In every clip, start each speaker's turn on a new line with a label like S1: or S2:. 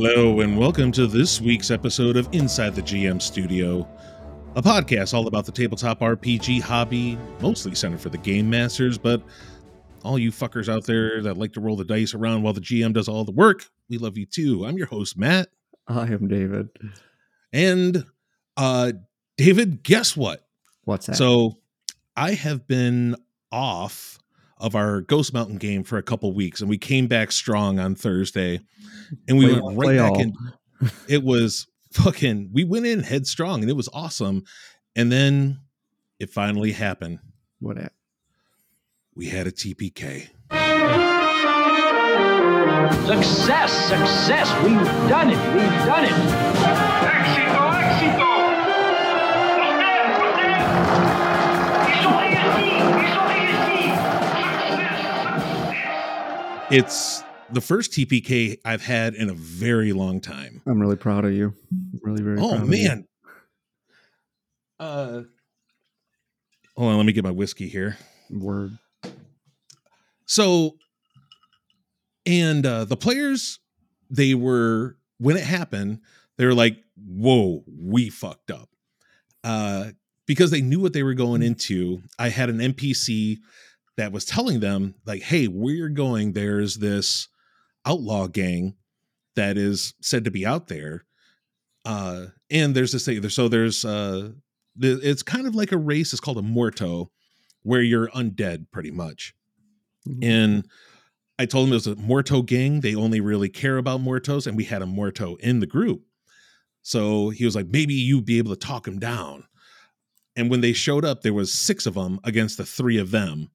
S1: Hello, and welcome to this week's episode of Inside the GM Studio, a podcast all about the tabletop RPG hobby, mostly centered for the game masters, but all you fuckers out there that like to roll the dice around while the GM does all the work, we love you too. I'm your host, Matt.
S2: I am David.
S1: And uh David, guess what?
S2: What's that?
S1: So I have been off of our Ghost Mountain game for a couple weeks, and we came back strong on Thursday, and we
S2: Play-
S1: went right back
S2: all.
S1: in. It was fucking. We went in headstrong, and it was awesome. And then it finally happened.
S2: what at?
S1: We had a TPK.
S3: Success, success. We've done it. We've done it.
S4: Éxito,
S1: It's the first TPK I've had in a very long time.
S2: I'm really proud of you. Really, very.
S1: Oh
S2: proud of you.
S1: man. Uh, hold on. Let me get my whiskey here.
S2: Word.
S1: So, and uh, the players, they were when it happened, they were like, "Whoa, we fucked up," uh, because they knew what they were going into. I had an NPC that was telling them, like, "Hey, we're going. There's this outlaw gang that is said to be out there, uh, and there's this thing. So there's uh, the, it's kind of like a race. It's called a morto, where you're undead, pretty much."
S2: Mhm.
S1: and I told him it was a Morto gang. They only really care about Mortos, and we had a Morto in the group. So he was like, maybe you'd be able to talk him down. And when they showed up, there was six of them against the three of them.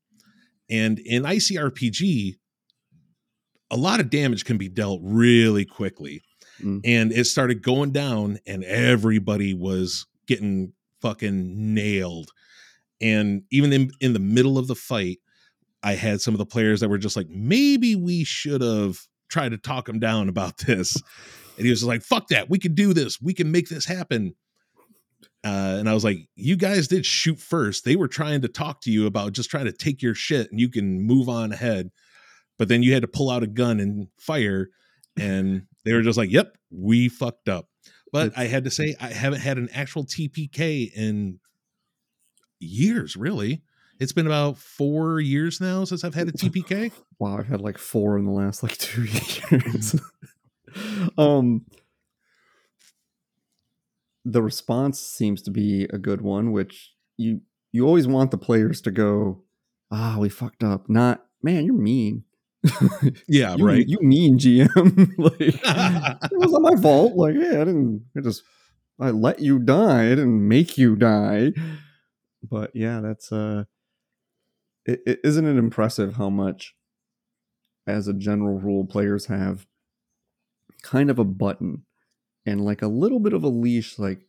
S1: And in ICRPG, a lot of damage can be dealt really quickly.
S2: Mm.
S1: And it started going down, and everybody was getting fucking nailed. And even in, in the middle of the fight, I had some of the players that were just like, maybe we should have tried to talk him down about this. And he was like, fuck that. We can do this. We can make this happen. Uh, and I was like, you guys did shoot first. They were trying to talk to you about just trying to take your shit and you can move on ahead. But then you had to pull out a gun and fire. And they were just like, yep, we fucked up. But I had to say, I haven't had an actual TPK in years, really. It's been about four years now since I've had a TPK.
S2: Wow, I've had like four in the last like two years. um, the response seems to be a good one, which you you always want the players to go, ah, we fucked up. Not, man, you're mean.
S1: Yeah,
S2: you,
S1: right.
S2: You mean GM? like it wasn't my fault. Like, yeah, I didn't. I just I let you die. I didn't make you die. But yeah, that's uh, it, it, isn't it impressive how much, as a general rule, players have kind of a button and like a little bit of a leash. Like,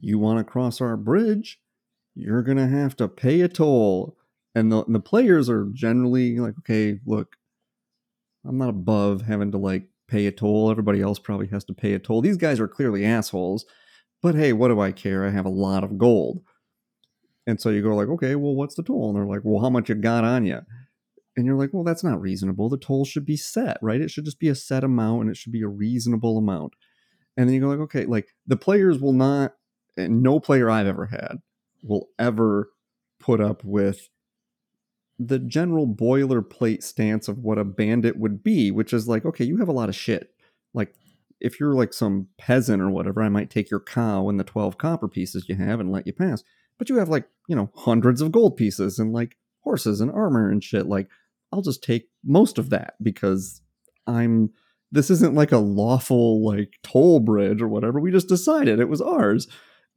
S2: you want to cross our bridge, you're gonna have to pay a toll. And the, and the players are generally like, okay, look, I'm not above having to like pay a toll. Everybody else probably has to pay a toll. These guys are clearly assholes, but hey, what do I care? I have a lot of gold. And so you go like, okay, well, what's the toll? And they're like, well, how much you got on you? And you're like, well, that's not reasonable. The toll should be set, right? It should just be a set amount and it should be a reasonable amount. And then you go like, okay, like the players will not, and no player I've ever had will ever put up with the general boilerplate stance of what a bandit would be, which is like, okay, you have a lot of shit. Like, if you're like some peasant or whatever, I might take your cow and the 12 copper pieces you have and let you pass. But you have like, you know, hundreds of gold pieces and like horses and armor and shit. Like, I'll just take most of that because I'm. This isn't like a lawful like toll bridge or whatever. We just decided it was ours.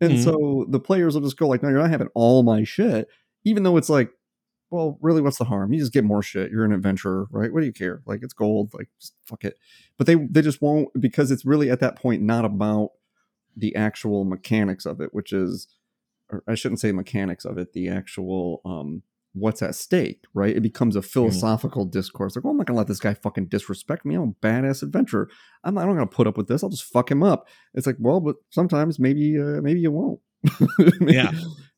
S2: And
S1: Mhm.
S2: so the players will just go like, no, you're not having all my shit, even though it's like, well, really, what's the harm? You just get more shit. You're an adventurer, right? What do you care? Like, it's gold. Like, just fuck it. But they they just won't because it's really at that point not about the actual mechanics of it, which is, or I shouldn't say mechanics of it, the actual um what's at stake, right? It becomes a philosophical discourse. Like, well, I'm not gonna let this guy fucking disrespect me. I'm a badass adventurer. I'm not, I'm not gonna put up with this. I'll just fuck him up. It's like, well, but sometimes maybe uh, maybe you won't. maybe,
S1: Yeah.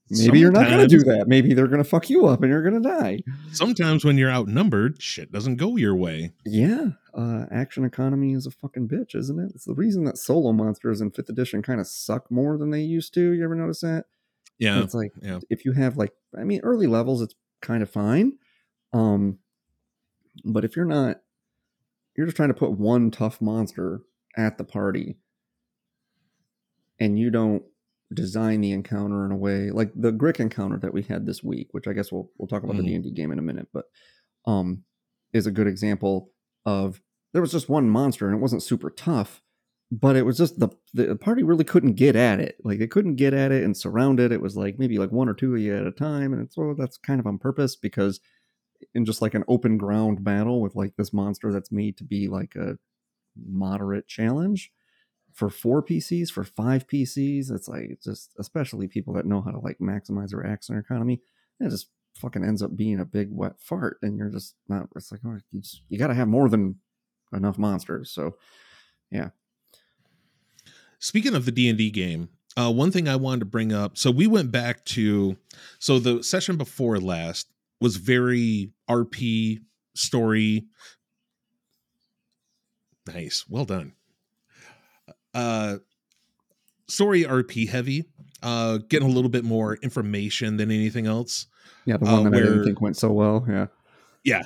S2: Maybe you're not gonna do that. Maybe they're gonna fuck you up and you're gonna die.
S1: Sometimes when you're outnumbered, shit doesn't go your way.
S2: Yeah. uh, action economy is a fucking bitch, isn't it? It's the reason that solo monsters in fifth edition kind of suck more than they used to. You ever notice that?
S1: Yeah.
S2: It's like
S1: yeah.
S2: if you have like, I mean, early levels, it's kind of fine. Um, but if you're not, you're just trying to put one tough monster at the party, and you don't design the encounter in a way like the Grick encounter that we had this week, which I guess we'll we'll talk about the
S1: Mhm.
S2: D and D game in a minute, but um, is a good example of there was just one monster and it wasn't super tough, but it was just the the party really couldn't get at it. Like they couldn't get at it and surround it. It was like maybe like one or two of you at a time, and it's well that's kind of on purpose because in just like an open ground battle with like this monster that's made to be like a moderate challenge for four PCs, for five PCs, it's like just especially people that know how to like maximize their action economy, it just fucking ends up being a big wet fart, and you're just not. It's like oh, you just, you got to have more than enough monsters. So
S1: Speaking of the D and D game, uh, one thing I wanted to bring up. So we went back to so the session before last was very RP story. Nice, well done. Uh, story RP heavy. Uh, getting a little bit more information than anything else.
S2: yeah, the
S1: Uh,
S2: one that I didn't think went so well. Yeah, yeah,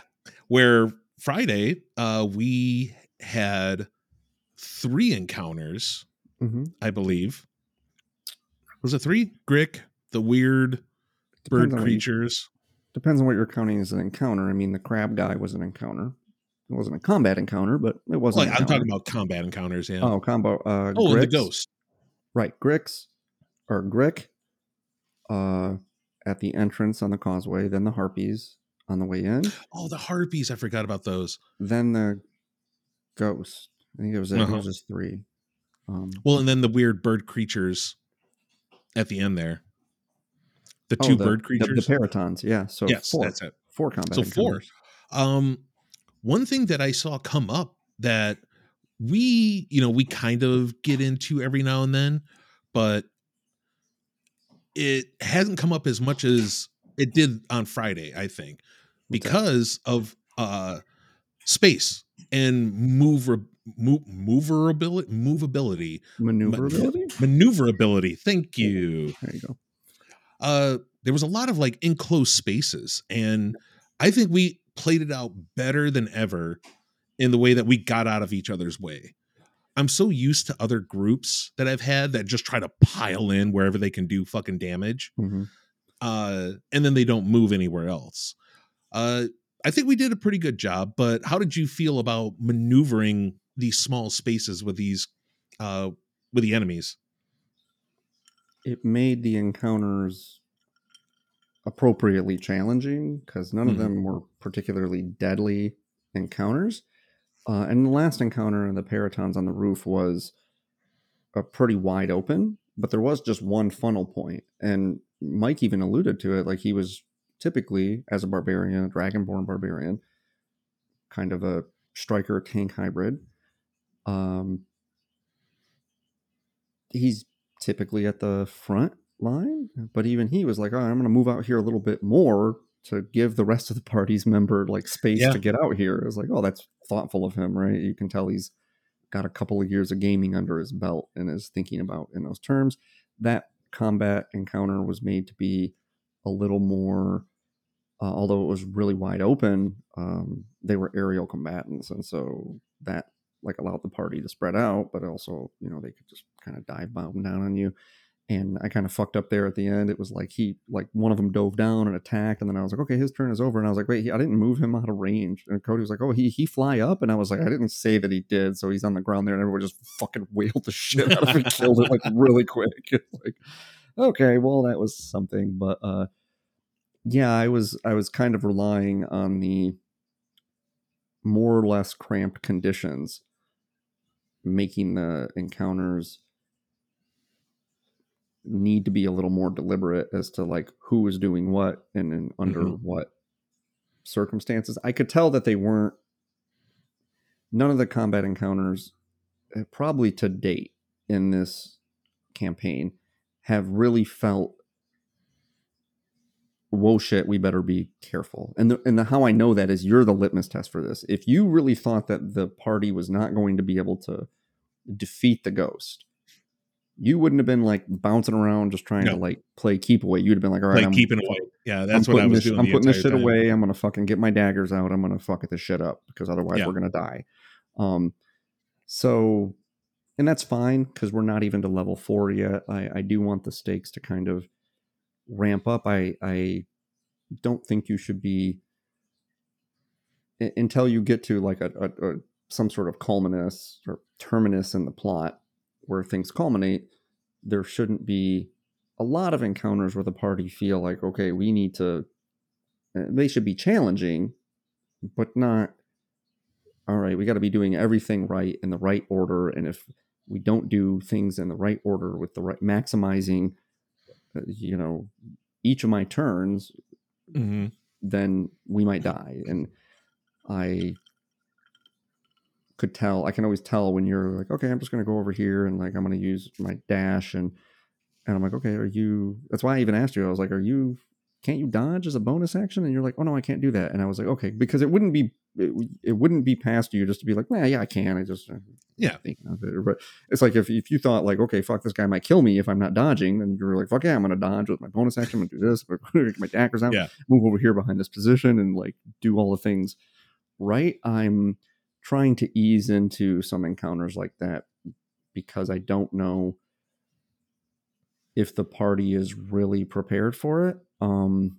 S1: Where Friday, uh, we had three encounters
S2: mm-hmm.
S1: I believe. Was it three? Grick, the weird bird
S2: Depends on what you-
S1: creatures.
S2: depends on what you're counting as an encounter. I mean, the crab guy was an encounter. It wasn't a combat encounter, but it wasn't.
S1: Like, I'm talking about combat encounters. Yeah.
S2: oh combo. Uh,
S1: oh, the ghost.
S2: Right, Grix or Grick uh, at the entrance on the causeway, then the Harpies on the way in,
S1: Oh, the harpies. I forgot about those.
S2: then the Ghost. I think it was it. It
S1: Uh-huh.
S2: was just three. Um,
S1: Well, and then the weird bird creatures at the end there. The
S2: oh,
S1: two
S2: the-
S1: bird creatures.
S2: The, Perytons, yeah. So
S1: yes,
S2: four,
S1: that's it.
S2: four combat.
S1: So four. Um, one thing that I saw come up that we, you know, we kind of get into every now and then, but it hasn't come up as much as it did on Friday, I think, because of uh space and mover move, moverability movability.
S2: Maneuverability.
S1: maneuverability. Thank you.
S2: There you go.
S1: uh there was a lot of like enclosed spaces and i think we played it out better than ever in the way that we got out of each other's way. I'm so used to other groups that i've had that just try to pile in wherever they can do fucking damage
S2: hmm
S1: uh and then they don't move anywhere else. Uh i think we did a pretty good job but how did you feel about maneuvering these small spaces with these uh with the enemies
S2: It made the encounters appropriately challenging because none
S1: Mhm.
S2: of them were particularly deadly encounters. Uh, and the last encounter in the Perytons on the roof was a pretty wide open, but there was just one funnel point. And Mike even alluded to it, like he was typically, as a barbarian, a dragonborn barbarian, kind of a striker tank hybrid. Um, he's typically at the front line, but even he was like, "Oh, I'm going to move out here a little bit more to give the rest of the party's member like space
S1: Yeah.
S2: to get out here." It was like, "Oh, that's thoughtful of him, right?" You can tell he's got a couple of years of gaming under his belt and is thinking about in those terms. That combat encounter was made to be a little more uh, although it was really wide open um, they were aerial combatants and so that like allowed the party to spread out but also you know they could just kind of dive bomb down on you. And i kind of fucked up there at the end. It was like he like one of them dove down and attacked and then i was like okay his turn is over. And i was like wait he, i didn't move him out of range. And cody was like oh he he fly up? And i was like i didn't say that he did. So he's on the ground there and everyone just fucking wailed the shit out of him killed it like really quick. Like okay well that was something. But uh yeah i was i was kind of relying on the more or less cramped conditions making the encounters need to be a little more deliberate as to like who was doing what and, and under
S1: Mhm.
S2: what circumstances i could tell that they weren't none of the combat encounters uh, probably to date in this campaign have really felt whoa shit, we better be careful. And the, and the, how I know that is you're the litmus test for this. If you really thought that the party was not going to be able to defeat the ghost, you wouldn't have been like bouncing around just trying
S1: No.
S2: to like play keep away. You'd have been like, all right, I'm
S1: keeping away. Yeah,
S2: I'm
S1: that's what I was
S2: this,
S1: doing.
S2: I'm putting this shit
S1: time.
S2: away. I'm gonna fucking get my daggers out. I'm gonna fuck this shit up because otherwise
S1: Yeah.
S2: we're gonna die. Um, so, and that's fine because we're not even to level four yet. I, I do want the stakes to kind of ramp up. I I don't think you should be until you get to like a, a, a some sort of culminus or terminus in the plot where things culminate. There shouldn't be a lot of encounters where the party feel like okay, we need to. uh, They should be challenging, but not. All right, we got to be doing everything right in the right order, and if we don't do things in the right order with the right maximizing, uh, you know, each of my turns,
S1: Mhm.
S2: then we might die. And I could tell, I can always tell when you're like, okay, I'm just going to go over here and like, I'm going to use my dash. And, and I'm like, okay, are you, that's why I even asked you, I was like, are you, can't you dodge as a bonus action? And you're like, oh no, I can't do that. And I was like, okay, because it wouldn't be, it, it wouldn't be past you just to be like, well, yeah, I can. I just, uh,
S1: Yeah.
S2: thinking of it. But it's like if, if you thought like, okay, fuck, this guy might kill me if I'm not dodging, then you're like, fuck yeah, I'm gonna dodge with my bonus action. I'm gonna do this, I'm gonna get my daggers out,
S1: Yeah.
S2: move over here behind this position, and like do all the things right. I'm trying to ease into some encounters like that because I don't know if the party is really prepared for it. Um,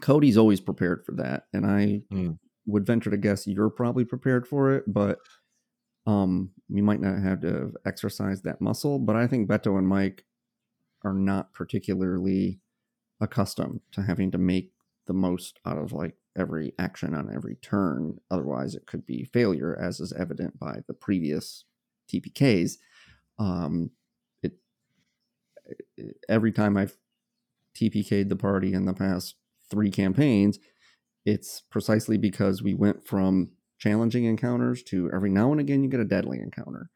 S2: Cody's always prepared for that, and I
S1: Mm.
S2: would venture to guess you're probably prepared for it, but um, we might not have to exercise that muscle. But I think Beto and Mike are not particularly accustomed to having to make the most out of like every action on every turn. Otherwise, it could be failure, as is evident by the previous TPKs. Um, it, it every time I've TPK'd the party in the past three campaigns, it's precisely because we went from challenging encounters to every now and again you get a deadly encounter.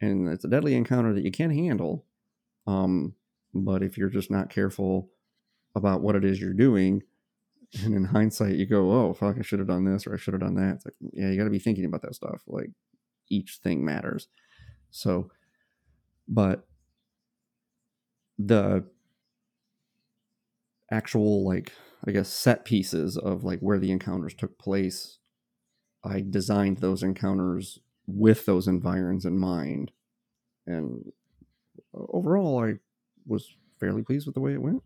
S2: And it's a deadly encounter that you can't handle. Um, but if you're just not careful about what it is you're doing, and in hindsight you go, oh fuck, I should have done this or I should have done that. It's like, yeah, you gotta be thinking about that stuff. Like each thing matters. So but the actual like I guess set pieces of like where the encounters took place, I designed those encounters with those environs in mind, and uh, overall I was fairly pleased with the way it went.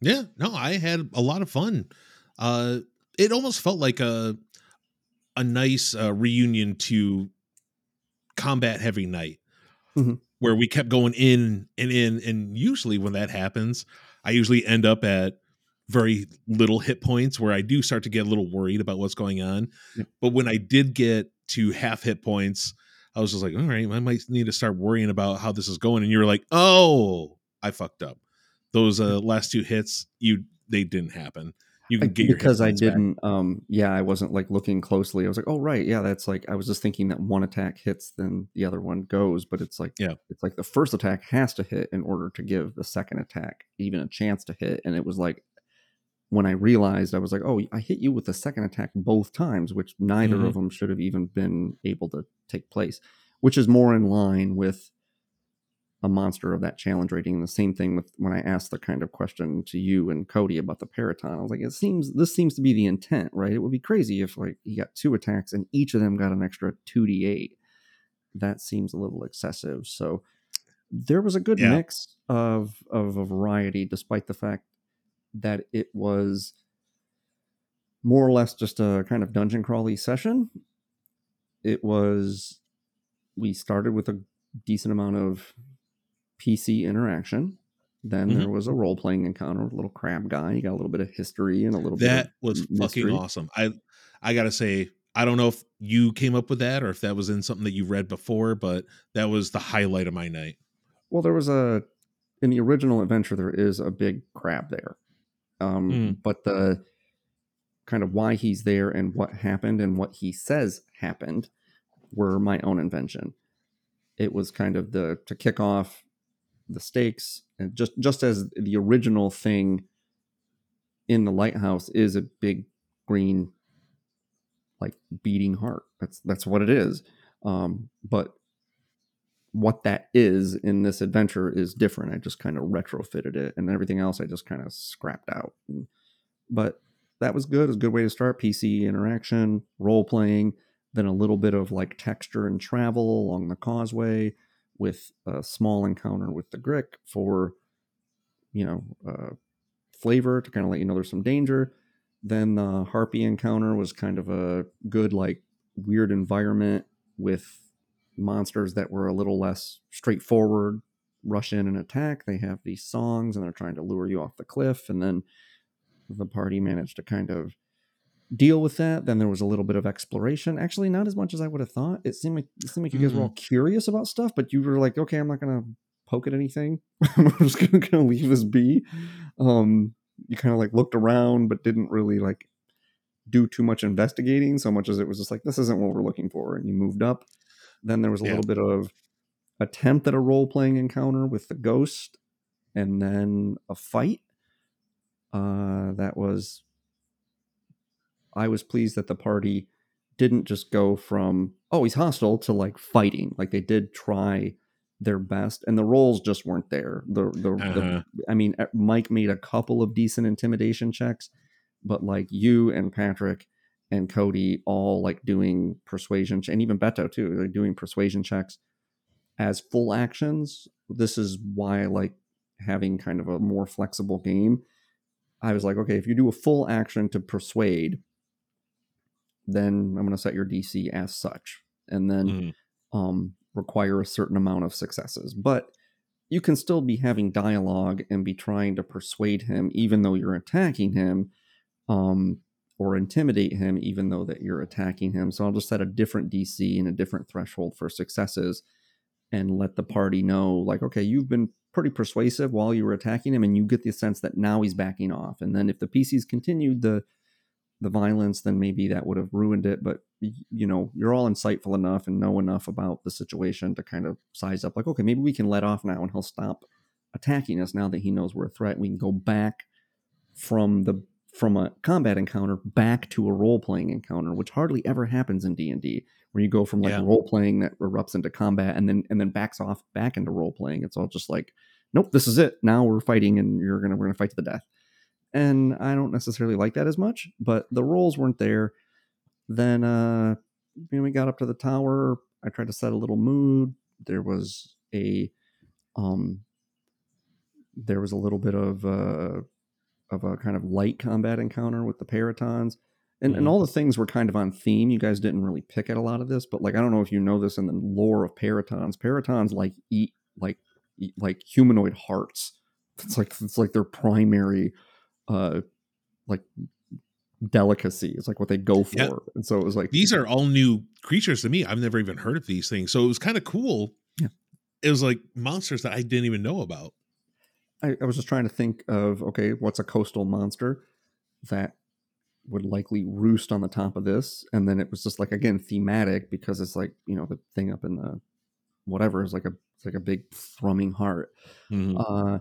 S1: Yeah, no, I had a lot of fun. Uh, it almost felt like a a nice uh, reunion to combat heavy night,
S2: Mhm.
S1: where we kept going in and in. And usually, when that happens, I usually end up at very little hit points, where I do start to get a little worried about what's going on.
S2: Yeah.
S1: But when I did get to half hit points, I was just like, all right, I might need to start worrying about how this is going. And you were like, oh, I fucked up. Those uh, last two hits, you they didn't happen. You can get
S2: because I didn't um yeah I wasn't like looking closely I was like oh right yeah that's like I was just thinking that one attack hits then the other one goes but it's like
S1: Yeah.
S2: it's like the first attack has to hit in order to give the second attack even a chance to hit and it was like when I realized I was like oh I hit you with the second attack both times which neither
S1: Mhm.
S2: of them should have even been able to take place which is more in line with a monster of that challenge rating. And the same thing with when I asked the kind of question to you and Cody about the Peryton. I was like, it seems this seems to be the intent, right? It would be crazy if like he got two attacks and each of them got an extra two d eight. That seems a little excessive. So there was a good
S1: Yeah.
S2: mix of of a variety, despite the fact that it was more or less just a kind of dungeon crawly session. It was we started with a decent amount of PC interaction. Then
S1: Mm-hmm.
S2: there was a role playing encounter with a little crab guy. You got a little bit of history and a little bit
S1: That
S2: of
S1: was
S2: m-
S1: fucking awesome. I I gotta say, I don't know if you came up with that or if that was in something that you read before, but that was the highlight of my night.
S2: Well, there was a in the original adventure there is a big crab there, um,
S1: Mm.
S2: but the kind of why he's there and what happened and what he says happened were my own invention. It was kind of the to kick off the stakes and just just as the original thing in the lighthouse is a big green like beating heart. That's that's what it is. Um, but what that is in this adventure is different. I just kind of retrofitted it, and everything else I just kind of scrapped out. And, but that was good. It was a good way to start PC interaction, role playing, then a little bit of like texture and travel along the causeway with a small encounter with the Grick for, you know, uh, flavor to kind of let you know there's some danger. Then the Harpy encounter was kind of a good, like, weird environment with monsters that were a little less straightforward rush in and attack. They have these songs and they're trying to lure you off the cliff. And then the party managed to kind of deal with that. Then there was a little bit of exploration. Actually, not as much as I would have thought. It seemed like it seemed like you guys were all curious about stuff, but you were like, okay, I'm not gonna poke at anything. I'm just gonna, gonna leave this be. Um, you kind of like looked around, but didn't really like do too much investigating. So much as it was just like, this isn't what we're looking for, and you moved up. Then there was a
S1: Yeah.
S2: little bit of attempt at a role playing encounter with the ghost, and then a fight. Uh, that was. I was pleased that the party didn't just go from oh he's hostile to like fighting. Like they did try their best, and the roles just weren't there. The the,
S1: Uh-huh.
S2: the I mean, Mike made a couple of decent intimidation checks, but like you and Patrick and Cody all like doing persuasion, and even Beto too, they're doing persuasion checks as full actions. This is why I like having kind of a more flexible game. I was like, okay, if you do a full action to persuade, then I'm going to set your DC as such, and then
S1: Mhm.
S2: um, require a certain amount of successes. But you can still be having dialogue and be trying to persuade him, even though you're attacking him, um, or intimidate him, even though that you're attacking him. So I'll just set a different DC and a different threshold for successes, and let the party know, like, okay, you've been pretty persuasive while you were attacking him, and you get the sense that now he's backing off. And then if the PCs continued the the violence, then maybe that would have ruined it. But you know, you're all insightful enough and know enough about the situation to kind of size up, like, okay, maybe we can let off now, and he'll stop attacking us now that he knows we're a threat. We can go back from the from a combat encounter back to a role playing encounter, which hardly ever happens in D and D, where you go from like
S1: Yeah.
S2: role playing that erupts into combat and then and then backs off back into role playing. It's all just like, nope, this is it. Now we're fighting, and you're gonna we're gonna fight to the death and I don't necessarily like that as much. But the rolls weren't there. Then uh, know, we got up to the tower. I tried to set a little mood. There was a um, there was a little bit of uh, of a kind of light combat encounter with the perytons. And, and
S1: Mhm.
S2: all the things were kind of on theme. You guys didn't really pick at a lot of this, but like I don't know if you know this in the lore of perytons. Perytons like eat like eat, like humanoid hearts. It's like it's like their primary uh like delicacy it's like what they go for
S1: Yeah.
S2: and so it was like
S1: these are all new creatures to me. I've never even heard of these things. So it was kind of cool.
S2: Yeah.
S1: It was like monsters that I didn't even know about.
S2: I, I was just trying to think of okay what's a coastal monster that would likely roost on the top of this and then it was just like again thematic because it's like you know the thing up in the whatever is like a it's like a big thrumming heart
S1: Mhm.
S2: Uh,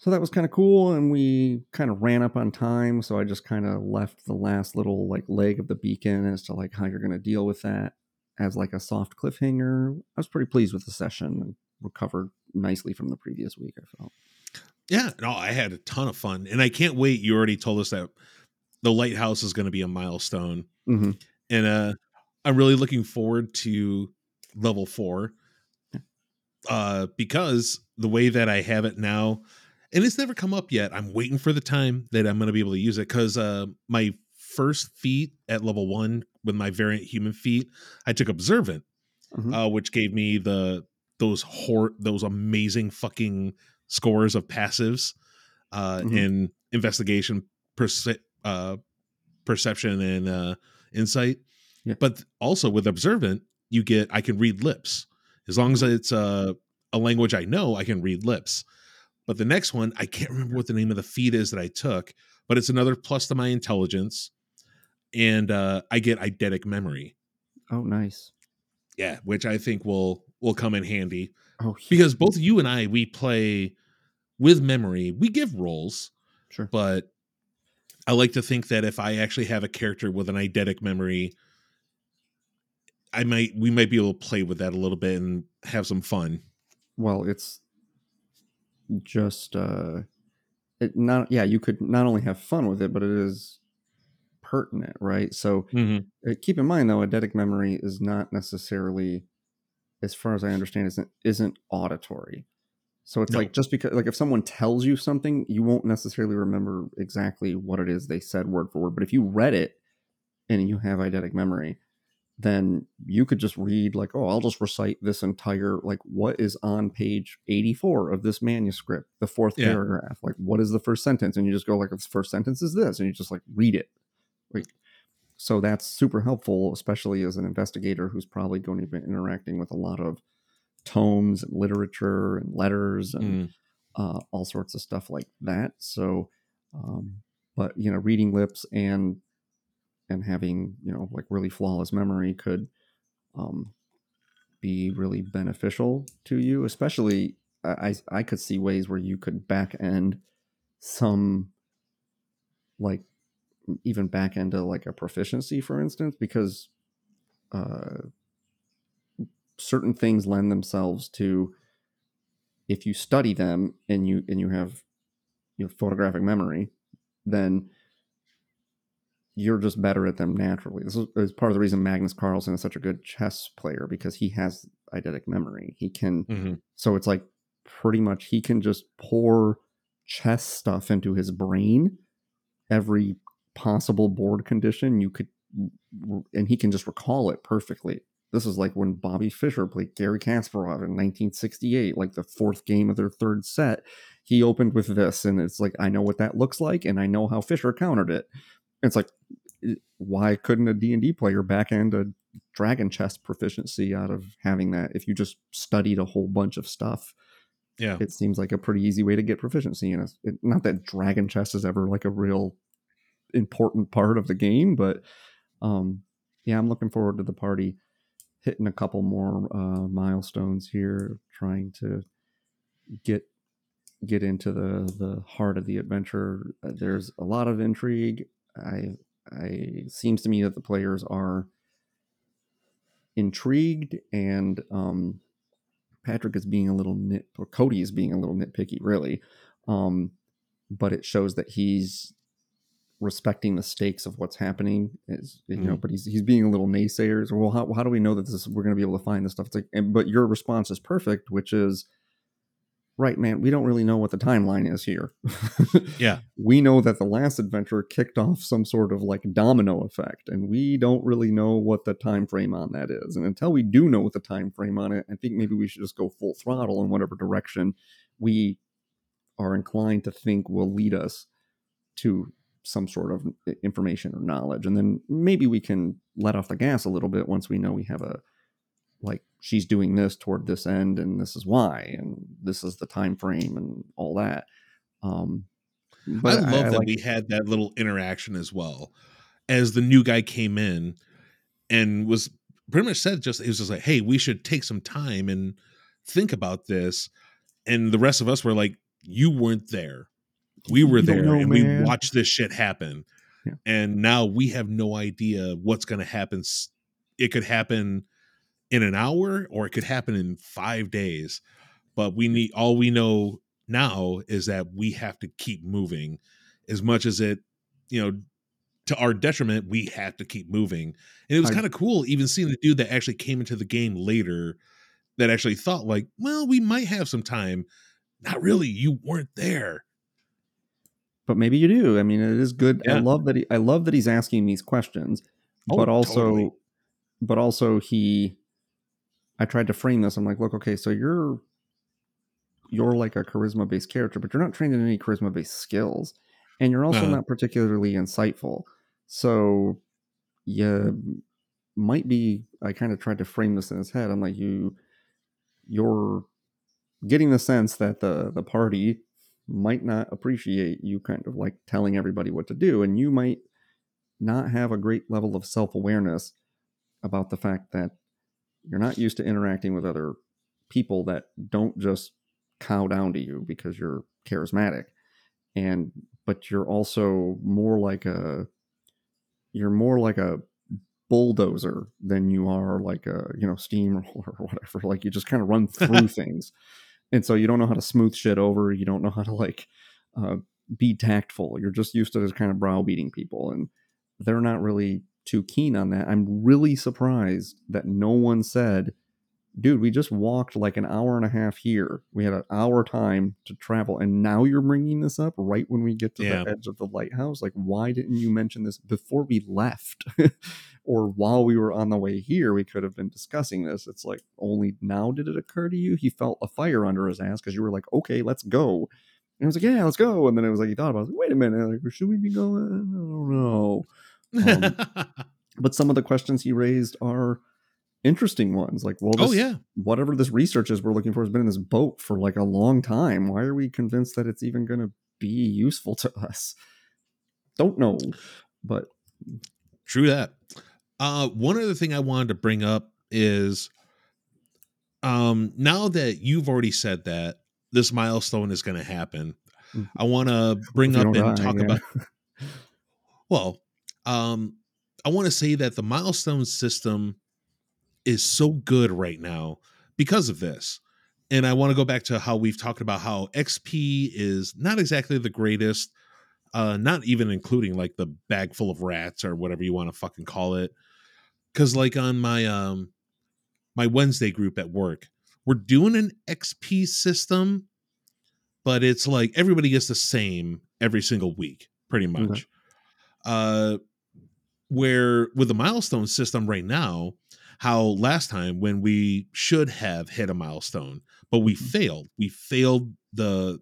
S2: so that was kind of cool, and we kind of ran up on time. So I just kind of left the last little like leg of the beacon as to like how you're going to deal with that as like a soft cliffhanger. I was pretty pleased with the session and recovered nicely from the previous week. I felt.
S1: Yeah, no, I had a ton of fun, and I can't wait. You already told us that the lighthouse is going to be a milestone,
S2: hmm
S1: and uh, I'm really looking forward to level four, uh, because the way that I have it now, and it's never come up yet. I'm waiting for the time that I'm going to be able to use it because uh, my first feat at level one with my variant human feat, I took observant,
S2: Mhm.
S1: uh, which gave me the those hor- those amazing fucking scores of passives uh,
S2: Mhm.
S1: in investigation, perce- uh, perception, and uh, insight.
S2: Yeah.
S1: But also with observant, you get I can read lips as long as it's uh, a language I know. I can read lips. But the next one, I can't remember what the name of the feat is that I took, but it's another plus to my intelligence, and uh, I get eidetic memory.
S2: Oh, nice.
S1: Yeah, which I think will will come in handy
S2: Oh,
S1: because both you and I we play with memory. We give rolls,
S2: sure.
S1: but I like to think that if I actually have a character with an eidetic memory, I might we might be able to play with that a little bit and have some fun.
S2: well it's just uh it not yeah you could not only have fun with it but it is pertinent right? So uh, keep in mind though eidetic memory is not necessarily as far as i understand isn't isn't auditory. So it's
S1: No.
S2: like just because like if someone tells you something you won't necessarily remember exactly what it is they said word for word. But if you read it and you have eidetic memory then you could just read like oh i'll just recite this entire like what is on page 84 of this manuscript the fourth
S1: Yeah.
S2: paragraph like what is the first sentence and you just go like the first sentence is this and you just like read it like so that's super helpful especially as an investigator who's probably going to be interacting with a lot of tomes and literature and letters and
S1: Mm.
S2: uh, all sorts of stuff like that. So, um, but you know, reading lips and and having you know like really flawless memory could um, be really beneficial to you. Especially, I I could see ways where you could back end some like even back into like a proficiency, for instance, because uh, certain things lend themselves to if you study them and you and you have you know, photographic memory, then you're just better at them naturally. This is, part of the reason Magnus Carlsen is such a good chess player because he has eidetic memory. He can
S1: Mhm.
S2: so it's like pretty much he can just pour chess stuff into his brain every possible board condition you could and he can just recall it perfectly this is like when bobby fischer played gary kasparov in 1968 like the fourth game of their third set he opened with this and it's like i know what that looks like and i know how fischer countered it it's like why couldn't a d&d player back end a dragonchess proficiency out of having that if you just studied a whole bunch of stuff
S1: Yeah.
S2: it seems like a pretty easy way to get proficiency in it. it. Not that dragonchess is ever like a real important part of the game, but um, yeah, I'm looking forward to the party hitting a couple more uh, milestones here, trying to get get into the the heart of the adventure. There's a lot of intrigue. I I seems to me that the players are intrigued and um Patrick is being a little nit or Cody is being a little nitpicky, really. Um, but it shows that he's respecting the stakes of what's happening. Is you know,
S1: Mhm.
S2: but he's he's being a little naysayers. Well, how, how do we know that this we're going to be able to find this stuff? It's like, and, but your response is perfect, which is right, man. We don't really know what the timeline is here.
S1: Yeah.
S2: we know that the last adventure kicked off some sort of like domino effect and we don't really know what the time frame on that is and until we do know what the time frame on it i think maybe we should just go full throttle in whatever direction we are inclined to think will lead us to some sort of information or knowledge and then maybe we can let off the gas a little bit once we know we have a like she's doing this toward this end and this is why and this is the time frame and all that um
S1: I love that
S2: like-
S1: we had that little interaction as well. As the new guy came in and was pretty much said just it was just like, hey, we should take some time and think about this. And the rest of us were like, you weren't there. We were there
S2: know,
S1: and
S2: man."
S1: we watched this shit happen.
S2: Yeah.
S1: And now we have no idea what's going to happen. It could happen in an hour or it could happen in five days. But we need all we know now is that we have to keep moving as much as it, you know, to our detriment, we have to keep moving. And it was kind of cool even seeing the dude that actually came into the game later that actually thought like, well, we might have some time. Not really. You weren't there.
S2: but maybe you do. I mean, it is good. I love that he. I love that he's asking these questions,
S1: Oh,
S2: but also,
S1: totally.
S2: but also he. I tried to frame this. I'm like, look, okay, so you're, you're like a charisma based character, but you're not trained in any charisma based skills, and you're also
S1: Uh-huh.
S2: not particularly insightful. So, you might be. I kind of tried to frame this in his head. I'm like, you, you're getting the sense that the the party might not appreciate you kind of like telling everybody what to do and you might not have a great level of self-awareness about the fact that you're not used to interacting with other people that don't just cow down to you because you're charismatic. And but you're also more like a you're more like a bulldozer than you are like a you know steamroller or whatever. Like you just kind of run through things. And so you don't know how to smooth shit over. You don't know how to like uh, be tactful. You're just used to just kind of browbeating people. And they're not really too keen on that i'm really surprised that no one said dude we just walked like an hour and a half here. We had an hour time to travel and now you're bringing this up right when we get to
S1: Yeah.
S2: the edge of the lighthouse? Like why didn't you mention this before we left? Or while we were on the way here we could have been discussing this. It's like only now did it occur to you? He felt a fire under his ass because you were like okay let's go. And I was like yeah let's go. And then it was like he thought about it. Wait a minute. Like should we be going? I don't know Um, but some of the questions he raised are interesting ones like well this,
S1: oh yeah.
S2: whatever this research is we're looking for has been in this boat for like a long time why are we convinced that it's even going to be useful to us don't know but
S1: True that. Uh, one other thing I wanted to bring up is um, now that you've already said that this milestone is going to happen,
S2: Mhm.
S1: I want to bring up and
S2: die,
S1: talk
S2: yeah.
S1: about. Well, um, I want to say that the milestone system is so good right now because of this. And I want to go back to how we've talked about how XP is not exactly the greatest, uh, not even including like the bag full of rats or whatever you want to fucking call it. Cause like on my um my Wednesday group at work, we're doing an XP system, but it's like everybody gets the same every single week, pretty much.
S2: Okay.
S1: Uh where with the milestone system right now, how last time when we should have hit a milestone, but we
S2: Mhm.
S1: failed. We failed the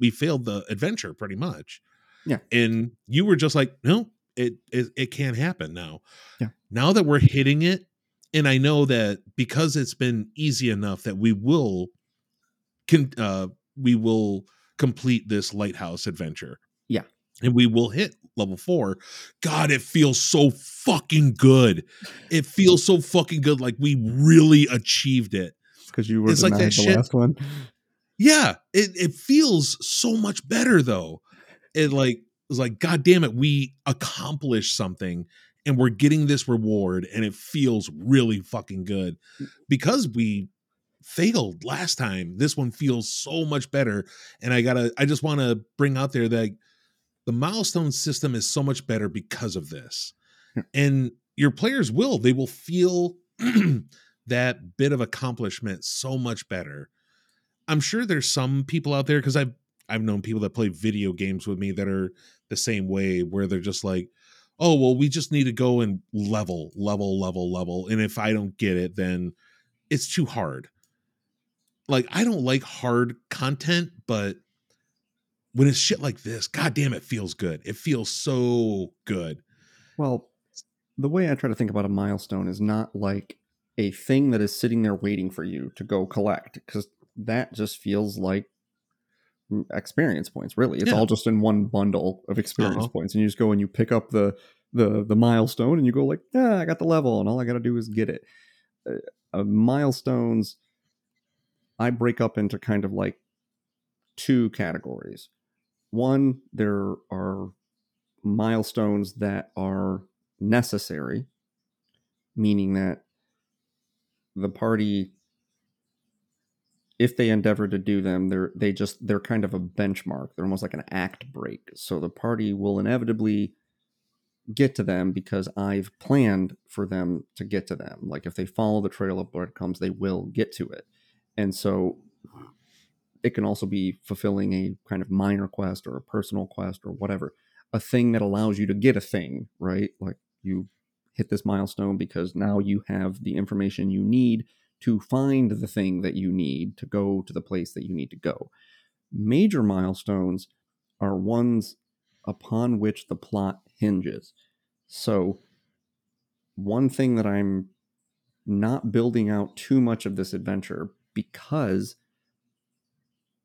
S1: we failed the adventure pretty much.
S2: Yeah.
S1: And you were just like, no, it it, it can't happen now.
S2: Yeah.
S1: Now that we're hitting it, and I know that because it's been easy enough that we will can uh we will complete this lighthouse adventure.
S2: Yeah.
S1: And we will hit level four. God, it feels so fucking good. It feels so fucking good. Like we really achieved it.
S2: because you were
S1: It's like that
S2: the
S1: shit-
S2: last one
S1: Yeah, it it feels so much better though. It like it's like god damn it, we accomplished something and we're getting this reward and it feels really fucking good. Because we failed last time, this one feels so much better and I got to I just want to bring out there that the milestone system is so much better because of this.
S2: Yeah.
S1: And your players will they will feel that bit of accomplishment so much better. I'm sure there's some people out there because I've I've known people that play video games with me that are the same way where they're just like, oh well, we just need to go and level, level, level, level, and if I don't get it, then it's too hard. Like I don't like hard content, but when it's shit like this, god damn, it feels good. It feels so good.
S2: Well, the way I try to think about a milestone is not like a thing that is sitting there waiting for you to go collect, because that just feels like mm, experience points. Really, it's
S1: Yeah.
S2: all just in one bundle of experience
S1: Uh-huh.
S2: points, and you just go and you pick up the the the milestone, and you go like, yeah, I got the level, and all I got to do is get it. Uh, uh, milestones, I break up into kind of like two categories. One, there are milestones that are necessary, meaning that the party, if they endeavor to do them, they're they just they're kind of a benchmark. They're almost like an act break. So the party will inevitably get to them because I've planned for them to get to them. Like if they follow the trail of breadcrumbs, they will get to it. And so it can also be fulfilling a kind of minor quest or a personal quest or whatever a thing that allows you to get a thing right? Like you hit this milestone because now you have the information you need to find the thing that you need to go to the place that you need to go. Major milestones are ones upon which the plot hinges. So one thing that i'm not building out too much of this adventure because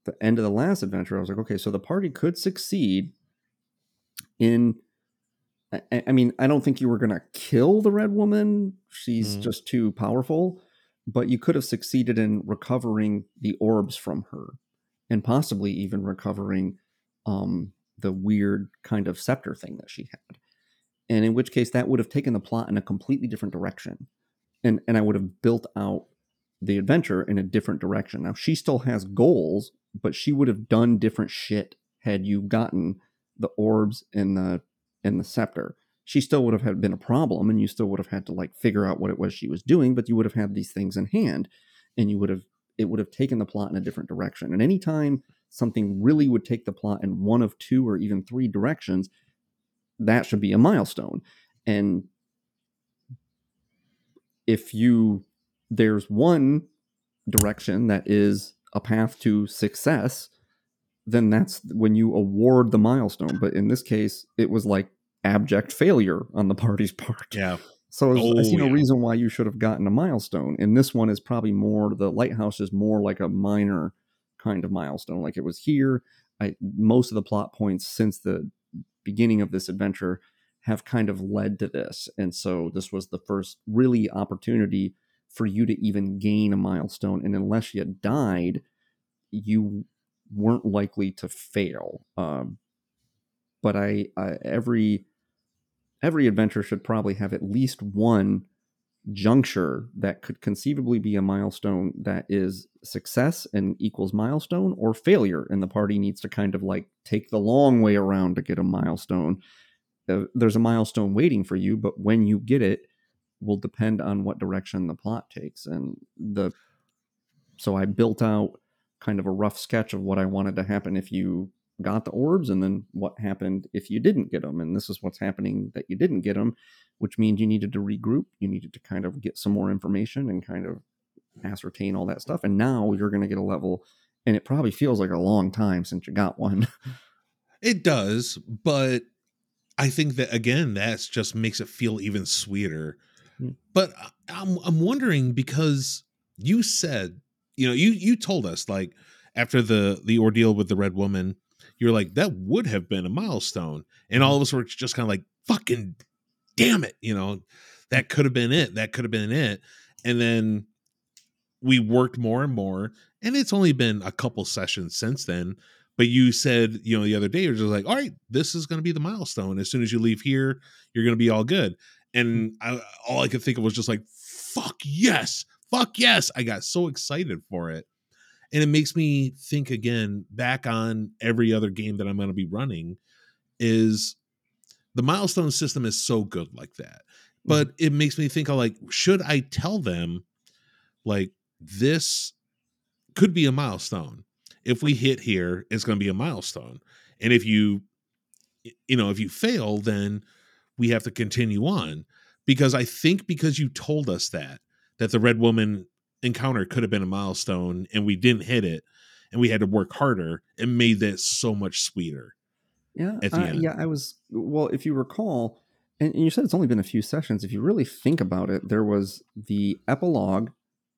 S2: the end of the last adventure, I was like, okay, so the party could succeed in. I, I mean, I don't think you were going to kill the red woman. She's
S1: Mhm.
S2: just too powerful. But you could have succeeded in recovering the orbs from her and possibly even recovering um, the weird kind of scepter thing that she had. And in which case that would have taken the plot in a completely different direction. And and I would have built out the adventure in a different direction. Now she still has goals, but she would have done different shit had you gotten the orbs and the and the scepter. She still would have had been a problem and you still would have had to like figure out what it was she was doing, but you would have had these things in hand and you would have it would have taken the plot in a different direction. And anytime something really would take the plot in one of two or even three directions, that should be a milestone. And if you there's one direction that is a path to success, then that's when you award the milestone. But in this case, it was like abject failure on the party's part.
S1: Yeah.
S2: So I see
S1: Oh,
S2: no
S1: yeah.
S2: reason why you should have gotten a milestone. And this one is probably more the lighthouse is more like a minor kind of milestone. Like it was here. I most of the plot points since the beginning of this adventure have kind of led to this. And so this was the first really opportunity for you to even gain a milestone. And unless you died, you weren't likely to fail. Um, but I, I every every adventure should probably have at least one juncture that could conceivably be a milestone that is success and equals milestone or failure and the party needs to kind of like take the long way around to get a milestone Uh, there's a milestone waiting for you but when you get it will depend on what direction the plot takes. And the so i built out kind of a rough sketch of what i wanted to happen if you got the orbs and then what happened if you didn't get them and this is what's happening that you didn't get them which means you needed to regroup. You needed to kind of get some more information and kind of ascertain all that stuff. And now you're going to get a level and it probably feels like a long time since you got one.
S1: It does, but I think that again, that's just makes it feel even sweeter.
S2: Hmm.
S1: But I'm I'm wondering because you said, you know, you you told us like after the the ordeal with the red woman, you're like that would have been a milestone, and all of us were just kind of like, fucking, damn it, you know, that could have been it. That could have been it, and then we worked more and more, and it's only been a couple sessions since then but you said you know the other day you're just like all right this is going to be the milestone. As soon as you leave here you're going to be all good and mm-hmm. I, all i could think of was just like fuck yes fuck yes. I got so excited for it and it makes me think again back on every other game that i'm going to be running is the milestone system is so good like that mm-hmm. but it makes me think of like should i tell them like this could be a milestone. If we hit here it's going to be a milestone and if you you know if you fail then we have to continue on because i think because you told us that that the red woman encounter could have been a milestone and we didn't hit it and we had to work harder it made that so much sweeter
S2: Yeah,
S1: at the
S2: uh,
S1: end.
S2: yeah. I was well. If you recall, and you said it's only been a few sessions. If you really think about it, there was the epilogue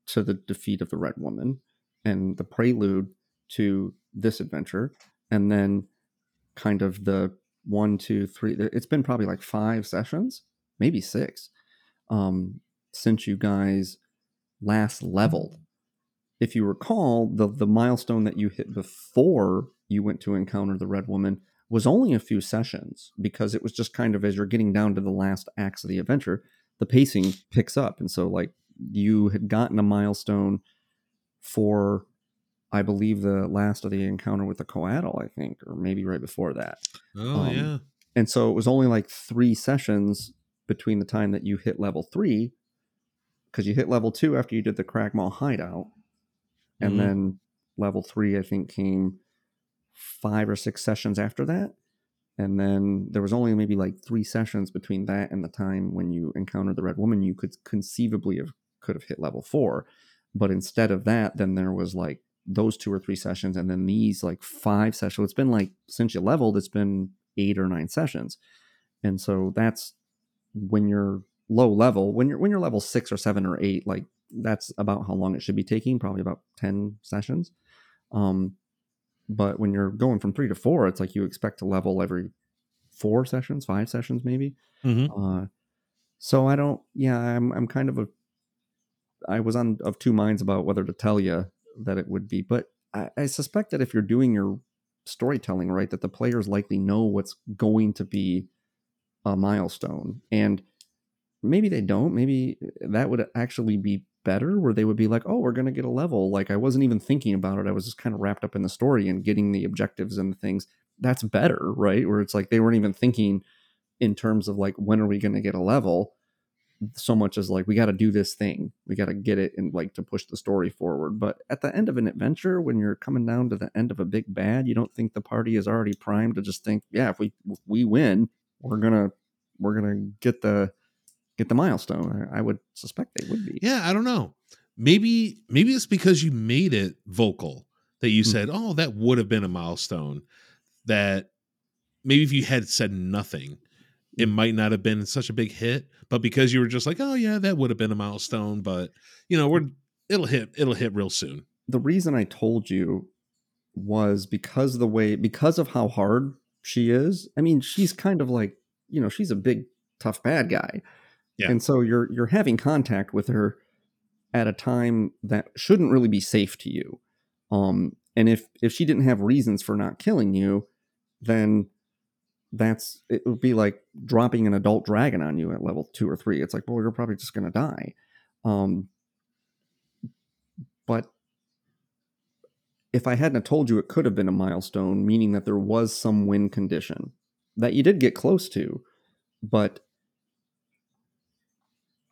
S2: to the defeat of the Red Woman, and the prelude to this adventure, and then kind of the one, two, three. It's been probably like five sessions, maybe six, um, since you guys last leveled. If you recall, the the milestone that you hit before you went to encounter the Red Woman was only a few sessions because it was just kind of as you're getting down to the last acts of the adventure, the pacing picks up. And so, like, you had gotten a milestone for, I believe, the last of the encounter with the Coatl, I think, or maybe right before that.
S1: Oh
S2: Um,
S1: yeah
S2: And so it was only like three sessions between the time that you hit level three, because you hit level two after you did the Cragmaw hideout. And
S1: Mhm.
S2: then level three, I think, came five or six sessions after that. And then there was only maybe like three sessions between that and the time when you encountered the Red Woman. You could conceivably have could have hit level four, but instead of that, then there was like those two or three sessions, and then these like five sessions. It's been like since you leveled, it's been eight or nine sessions, and so that's when you're low level. When you're when you're level six or seven or eight, like that's about how long it should be taking. Probably about ten sessions. Um, but when you're going from three to four, it's like you expect to level every four sessions, five sessions, maybe.
S1: Mhm.
S2: Uh, so I don't. Yeah, I'm. I'm kind of a. I was on of two minds about whether to tell you that it would be, but I, I suspect that if you're doing your storytelling, right? That the players likely know what's going to be a milestone. And maybe they don't. Maybe that would actually be better where they would be like, oh, we're going to get a level. Like I wasn't even thinking about it. I was just kind of wrapped up in the story and getting the objectives and things. That's better, right? Where it's like they weren't even thinking in terms of like, when are we going to get a level? So much as like, we got to do this thing. We got to get it and like to push the story forward. But at the end of an adventure, when you're coming down to the end of a big bad, you don't think the party is already primed to just think, yeah, if we if we win, we're gonna we're gonna get the get the milestone. I, would suspect they would be.
S1: Yeah, I don't know. Maybe maybe it's because you made it vocal that you
S2: Hmm.
S1: said, "Oh, that would have been a milestone." That maybe if you had said nothing, it might not have been such a big hit. But because you were just like, "Oh yeah, that would have been a milestone," but you know, we're it'll hit it'll hit real soon.
S2: the reason I told you was because the way because of how hard she is. I mean, she's kind of like, you know, she's a big tough bad guy.
S1: Yeah.
S2: And so you're you're having contact with her at a time that shouldn't really be safe to you. Um and if if she didn't have reasons for not killing you, then that's it would be like dropping an adult dragon on you at level 2 or 3. It's like, well, you're probably just to die. Um but if I hadn't told you it could have been a milestone, meaning that there was some win condition that you did get close to, but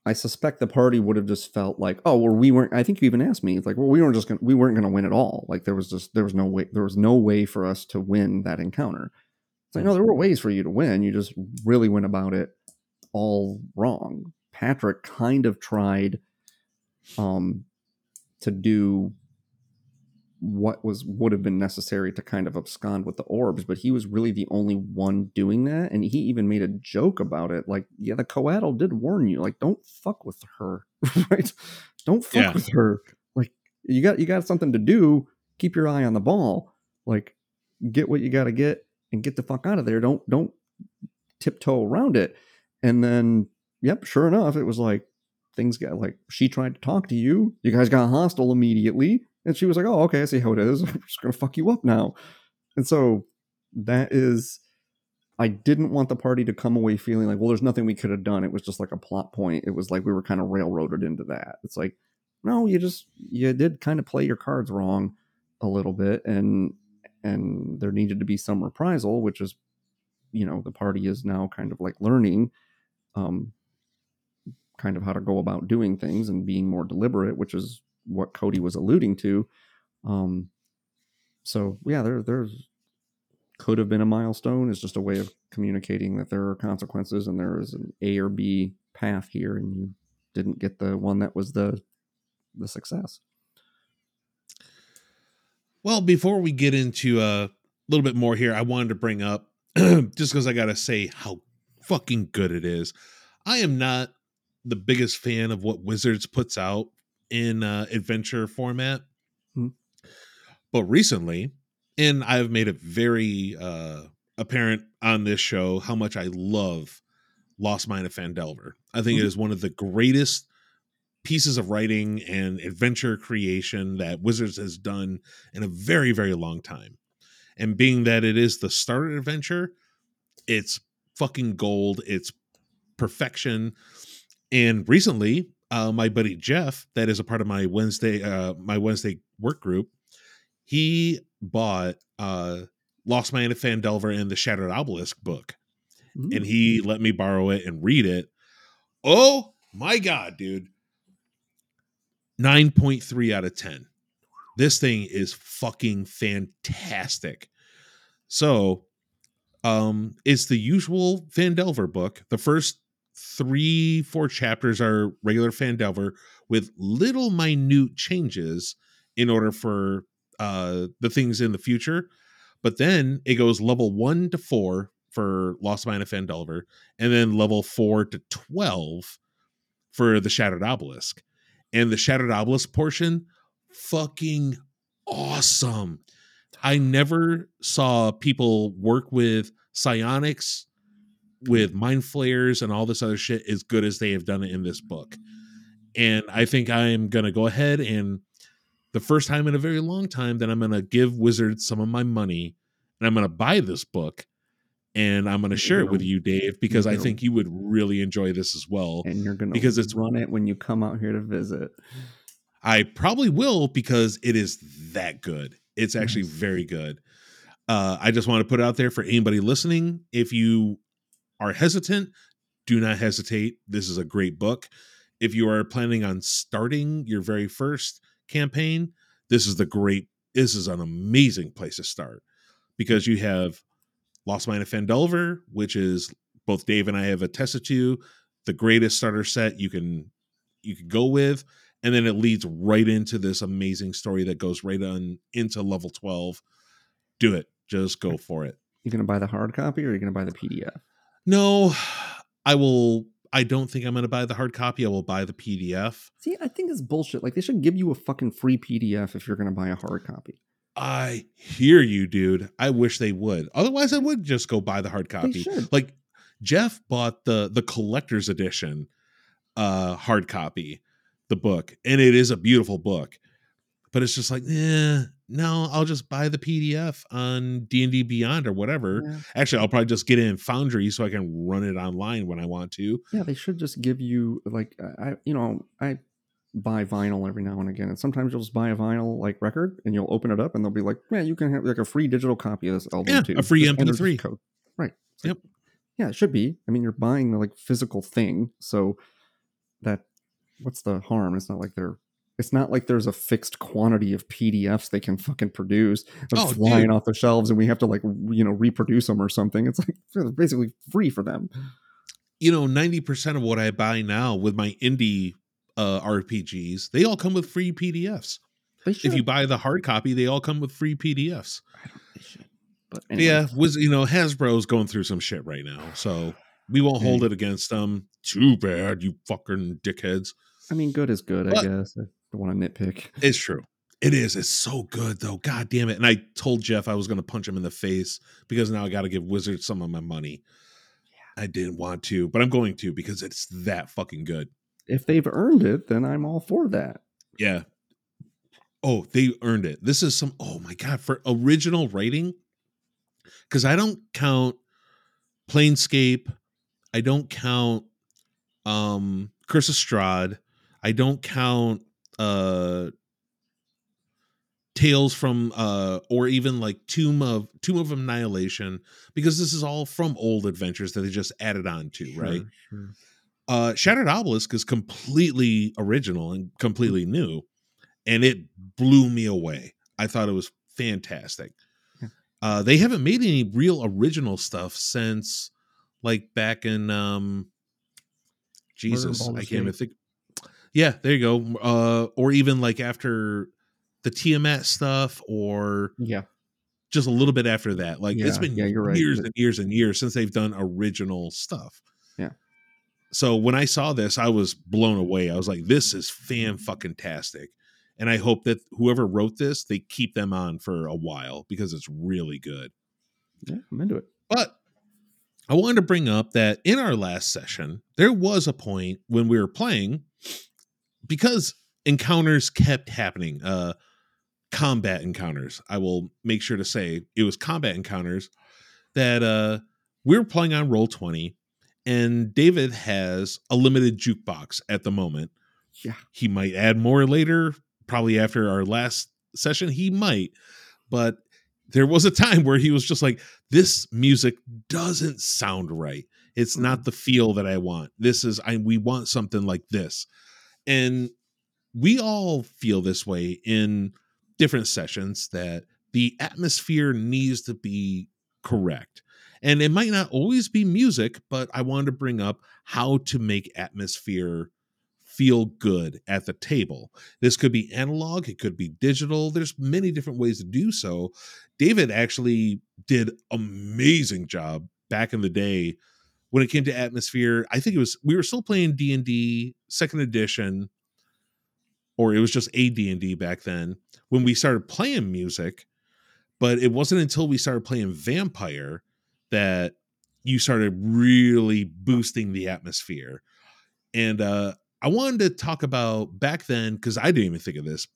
S2: I suspect the party would have just felt like, oh, well, we weren't. I think you even asked me, it's like, well, we weren't just gonna, we weren't to win at all. Like there was just there was no way there was no way for us to win that encounter. It's like no, there were ways for you to win. You just really went about it all wrong. Patrick kind of tried um to do what was would have been necessary to kind of abscond with the orbs, but he was really the only one doing that. And he even made a joke about it, like, yeah, the coatl did warn you, like, don't fuck with her, right? Don't fuck
S1: Yeah.
S2: with her. Like, you got you got something to do. Keep your eye on the ball. Like, get what you got to get and get the fuck out of there. Don't don't tiptoe around it. And then, yep, sure enough, it was like things got like she tried to talk to you. You guys got hostile immediately. And she was like, oh, okay, I see how it is. I'm just to fuck you up now. And so that is, I didn't want the party to come away feeling like, well, there's nothing we could have done. It was just like a plot point. It was like we were kind of railroaded into that. It's like, no, you just, you did kind of play your cards wrong a little bit. And, and there needed to be some reprisal, which is, you know, the party is now kind of like learning, um, kind of how to go about doing things and being more deliberate, which is what Cody was alluding to. Um, so yeah, there there's could have been a milestone. It's just a way of communicating that there are consequences and there is an A or B path here, and you didn't get the one that was the the success.
S1: Well, before we get into a little bit more here, I wanted to bring up just because I got to say how fucking good it is. I am not the biggest fan of what Wizards puts out in uh, adventure format,
S2: Hmm.
S1: but recently, and I've made it very uh, apparent on this show how much I love Lost Mine of Phandelver. I think it
S2: Mhm.
S1: is one of the greatest pieces of writing and adventure creation that Wizards has done in a very, very long time. And being that it is the starter adventure, it's fucking gold. It's perfection. And recently, uh, my buddy Jeff, that is a part of my Wednesday, uh, my Wednesday work group, he bought uh, Lost Man of Phandelver and the Shattered Obelisk book, and he let me borrow it and read it. Oh my god, dude! Nine point three out of ten. This thing is fucking fantastic. So, um, it's the usual Phandelver book. The first three, four chapters are regular Phandelver with little minute changes in order for uh the things in the future. But then it goes level one to four for Lost Mine of Phandelver, and then level four to twelve for the Shattered Obelisk. And the Shattered Obelisk portion, fucking awesome. I never saw people work with psionics, with mind flayers, and all this other shit as good as they have done it in this book. And I think I'm going to go ahead and, the first time in a very long time, that I'm going to give Wizards some of my money and I'm going to buy this book and I'm going to share it with you, Dave, because I think you would really enjoy this as well.
S2: and you're gonna
S1: because it's-
S2: run it when you come out here to visit.
S1: I probably will because it is that good. It's actually
S2: Nice.
S1: very good. Uh, I just want to put it out there for anybody listening. If you are hesitant, do not hesitate. This is a great book. If you are planning on starting your very first campaign, this is the great. This is an amazing place to start because you have Lost Mine of Phandelver, which is both Dave and I have attested to the greatest starter set you can you can go with and then it leads right into this amazing story that goes right on into level 12 do it just go for it
S2: You gonna buy the hard copy or are you gonna buy the PDF?
S1: no i will i don't think i'm going to buy the hard copy i will buy the pdf
S2: See, I think it's bullshit. Like they should give you a fucking free PDF if you're gonna buy a hard copy.
S1: I hear you dude. I wish they would. Otherwise i would just go buy the hard copy. like jeff bought the the collector's edition uh hard copy the book and it is a beautiful book. But it's just like eh, no i'll just buy the pdf on d&d beyond or whatever.
S2: Yeah.
S1: actually i'll probably just get it in foundry so i can run it online when i want to.
S2: Yeah, they should just give you like I- you know, I buy vinyl every now and again, and sometimes you'll just buy a vinyl like record, and you'll open it up, and they'll be like, "Man, you can have like a free digital copy of this album
S1: Yeah,
S2: too."
S1: a free
S2: Just
S1: MP3.
S2: code." Right. It's
S1: Yep.
S2: yeah, it should be. I mean, you're buying the like physical thing, so that what's the harm? It's not like they're. It's not like there's a fixed quantity of PDFs they can fucking produce
S1: Oh,
S2: flying
S1: dude.
S2: off the shelves, and we have to like you know reproduce them or something. It's like basically free for them.
S1: you know 90% of what i buy now with my indie uh rpgs they all come with free pdfs if you buy the hard copy they all come with free pdfs
S2: I don't. They should. But
S1: yeah
S2: anyway.
S1: was you know hasbro's going through some shit right now so we won't hold
S2: Hey.
S1: it against them too bad you fucking dickheads
S2: I mean, good is good, I guess. I don't want to nitpick.
S1: it's true it is it's so good though god damn it and i told jeff i was going to punch him in the face because now i got to give wizards some of my money Yeah. i didn't want to but i'm going to because it's that fucking good
S2: If they've earned it, then I'm all for that.
S1: Yeah. Oh, they earned it. This is some oh my god, for original writing. Cause I don't count Planescape. I don't count um Curse of Strahd. I don't count uh Tales from uh or even like Tomb of Tomb of Annihilation, because this is all from old adventures that they just added on to, right?
S2: Sure, sure.
S1: Uh shattered obelisk is completely original and completely new and it blew me away i thought it was fantastic
S2: Yeah.
S1: uh they haven't made any real original stuff since like back in um jesus i can't even think yeah there you go uh or even like after the tiamat stuff or
S2: Yeah.
S1: just a little bit after that like it's been
S2: yeah, right.
S1: years and years and years since they've done original stuff
S2: Yeah.
S1: So when I saw this, I was blown away. I was like, "This is fan fucking tastic," and I hope that whoever wrote this, they keep them on for a while because it's really good.
S2: Yeah, I'm into it.
S1: But I wanted to bring up that in our last session, there was a point when we were playing because encounters kept happening. Uh, combat encounters. I will make sure to say it was combat encounters that uh, we were playing on Roll Twenty, and David has a limited jukebox at the moment.
S2: Yeah.
S1: He might add more later, probably after our last session. He might, but there was a time where he was just like, "This music doesn't sound right. It's not mm. the feel that I want. This is I. We want something like this." And we all feel this way in different sessions that the atmosphere needs to be correct. And it might not always be music, but I wanted to bring up how to make atmosphere feel good at the table. This could be analog, it could be digital. There's many different ways to do so. David actually did amazing job back in the day when it came to atmosphere. I think it was we were still playing D&D second edition or it was just a D&D back then when we started playing music, but it wasn't until we started playing Vampire that you started really boosting the atmosphere. And uh I wanted to talk about back then cuz I didn't even think of this.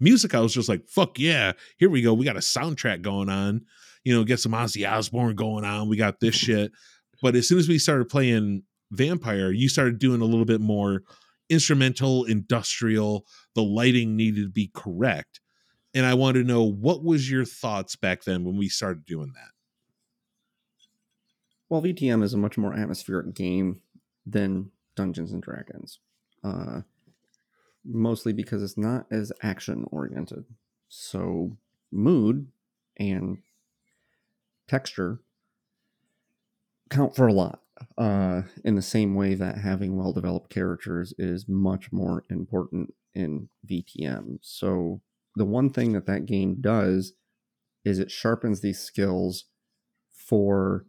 S1: Music I was just like, "Fuck yeah, here we go. We got a soundtrack going on." you know, get some Ozzy Osbourne going on. We got this shit. But as soon as we started playing Vampire, you started doing a little bit more instrumental, industrial. The lighting needed to be correct. And I wanted to know what was your thoughts back then when we started doing that?
S2: Well, VTM is a much more atmospheric game than Dungeons and Dragons. Uh, mostly because it's not as action oriented. So, mood and texture count for a lot uh, in the same way that having well developed characters is much more important in VTM. So, the one thing that that game does is it sharpens these skills for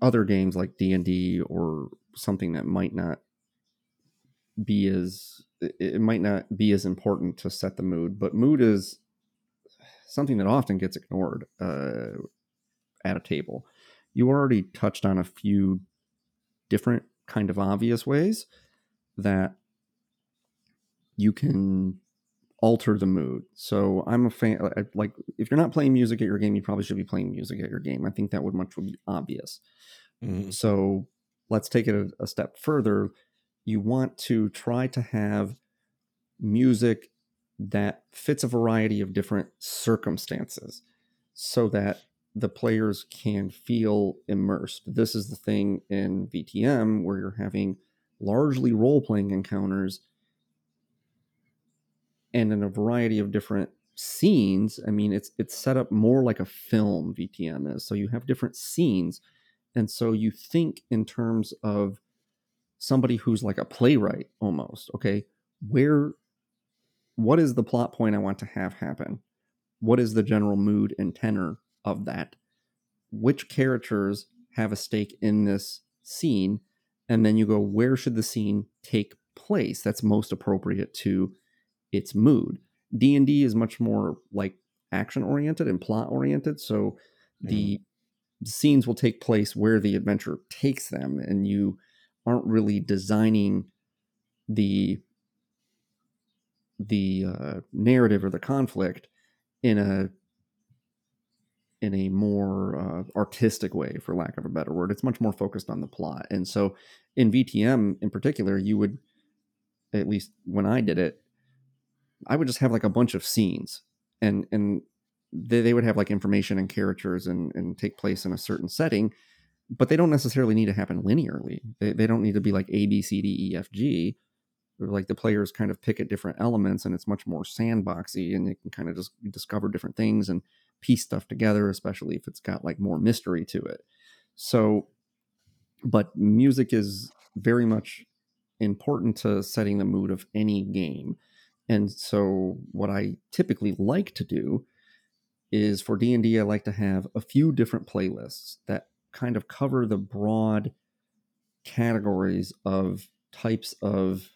S2: other games like D&D or something that might not be as it might not be as important to set the mood, but mood is something that often gets ignored uh, at a table. You already touched on a few different kind of obvious ways that you can alter the mood. So I'm a fan. Like if you're not playing music at your game, you probably should be playing music at your game. I think that would much would be obvious. Mm-hmm. So let's take it a, a step further. You want to try to have music that fits a variety of different circumstances so that the players can feel immersed. This is the thing in VTM where you're having largely role playing encounters and in a variety of different scenes. I mean, it's it's set up more like a film VTM is. So you have different scenes and so you think in terms of somebody who's like a playwright almost okay where what is the plot point i want to have happen what is the general mood and tenor of that which characters have a stake in this scene and then you go where should the scene take place that's most appropriate to its mood. D&d is much more like action oriented and plot oriented so the mm scenes will take place where the adventure takes them and you aren't really designing the the uh, narrative or the conflict in a in a more uh, artistic way for lack of a better word. It's much more focused on the plot. And so in vtm in particular you would at least when i did it i would just have like a bunch of scenes and and they, they would have like information and characters and, and take place in a certain setting but they don't necessarily need to happen linearly. They, they don't need to be like a b c d e f g. Like the players kind of pick at different elements and it's much more sandboxy and you can kind of just discover different things and piece stuff together especially if it's got like more mystery to it. So but music is very much important to setting the mood of any game and so what i typically like to do is for D&D I like to have a few different playlists that kind of cover the broad categories of types of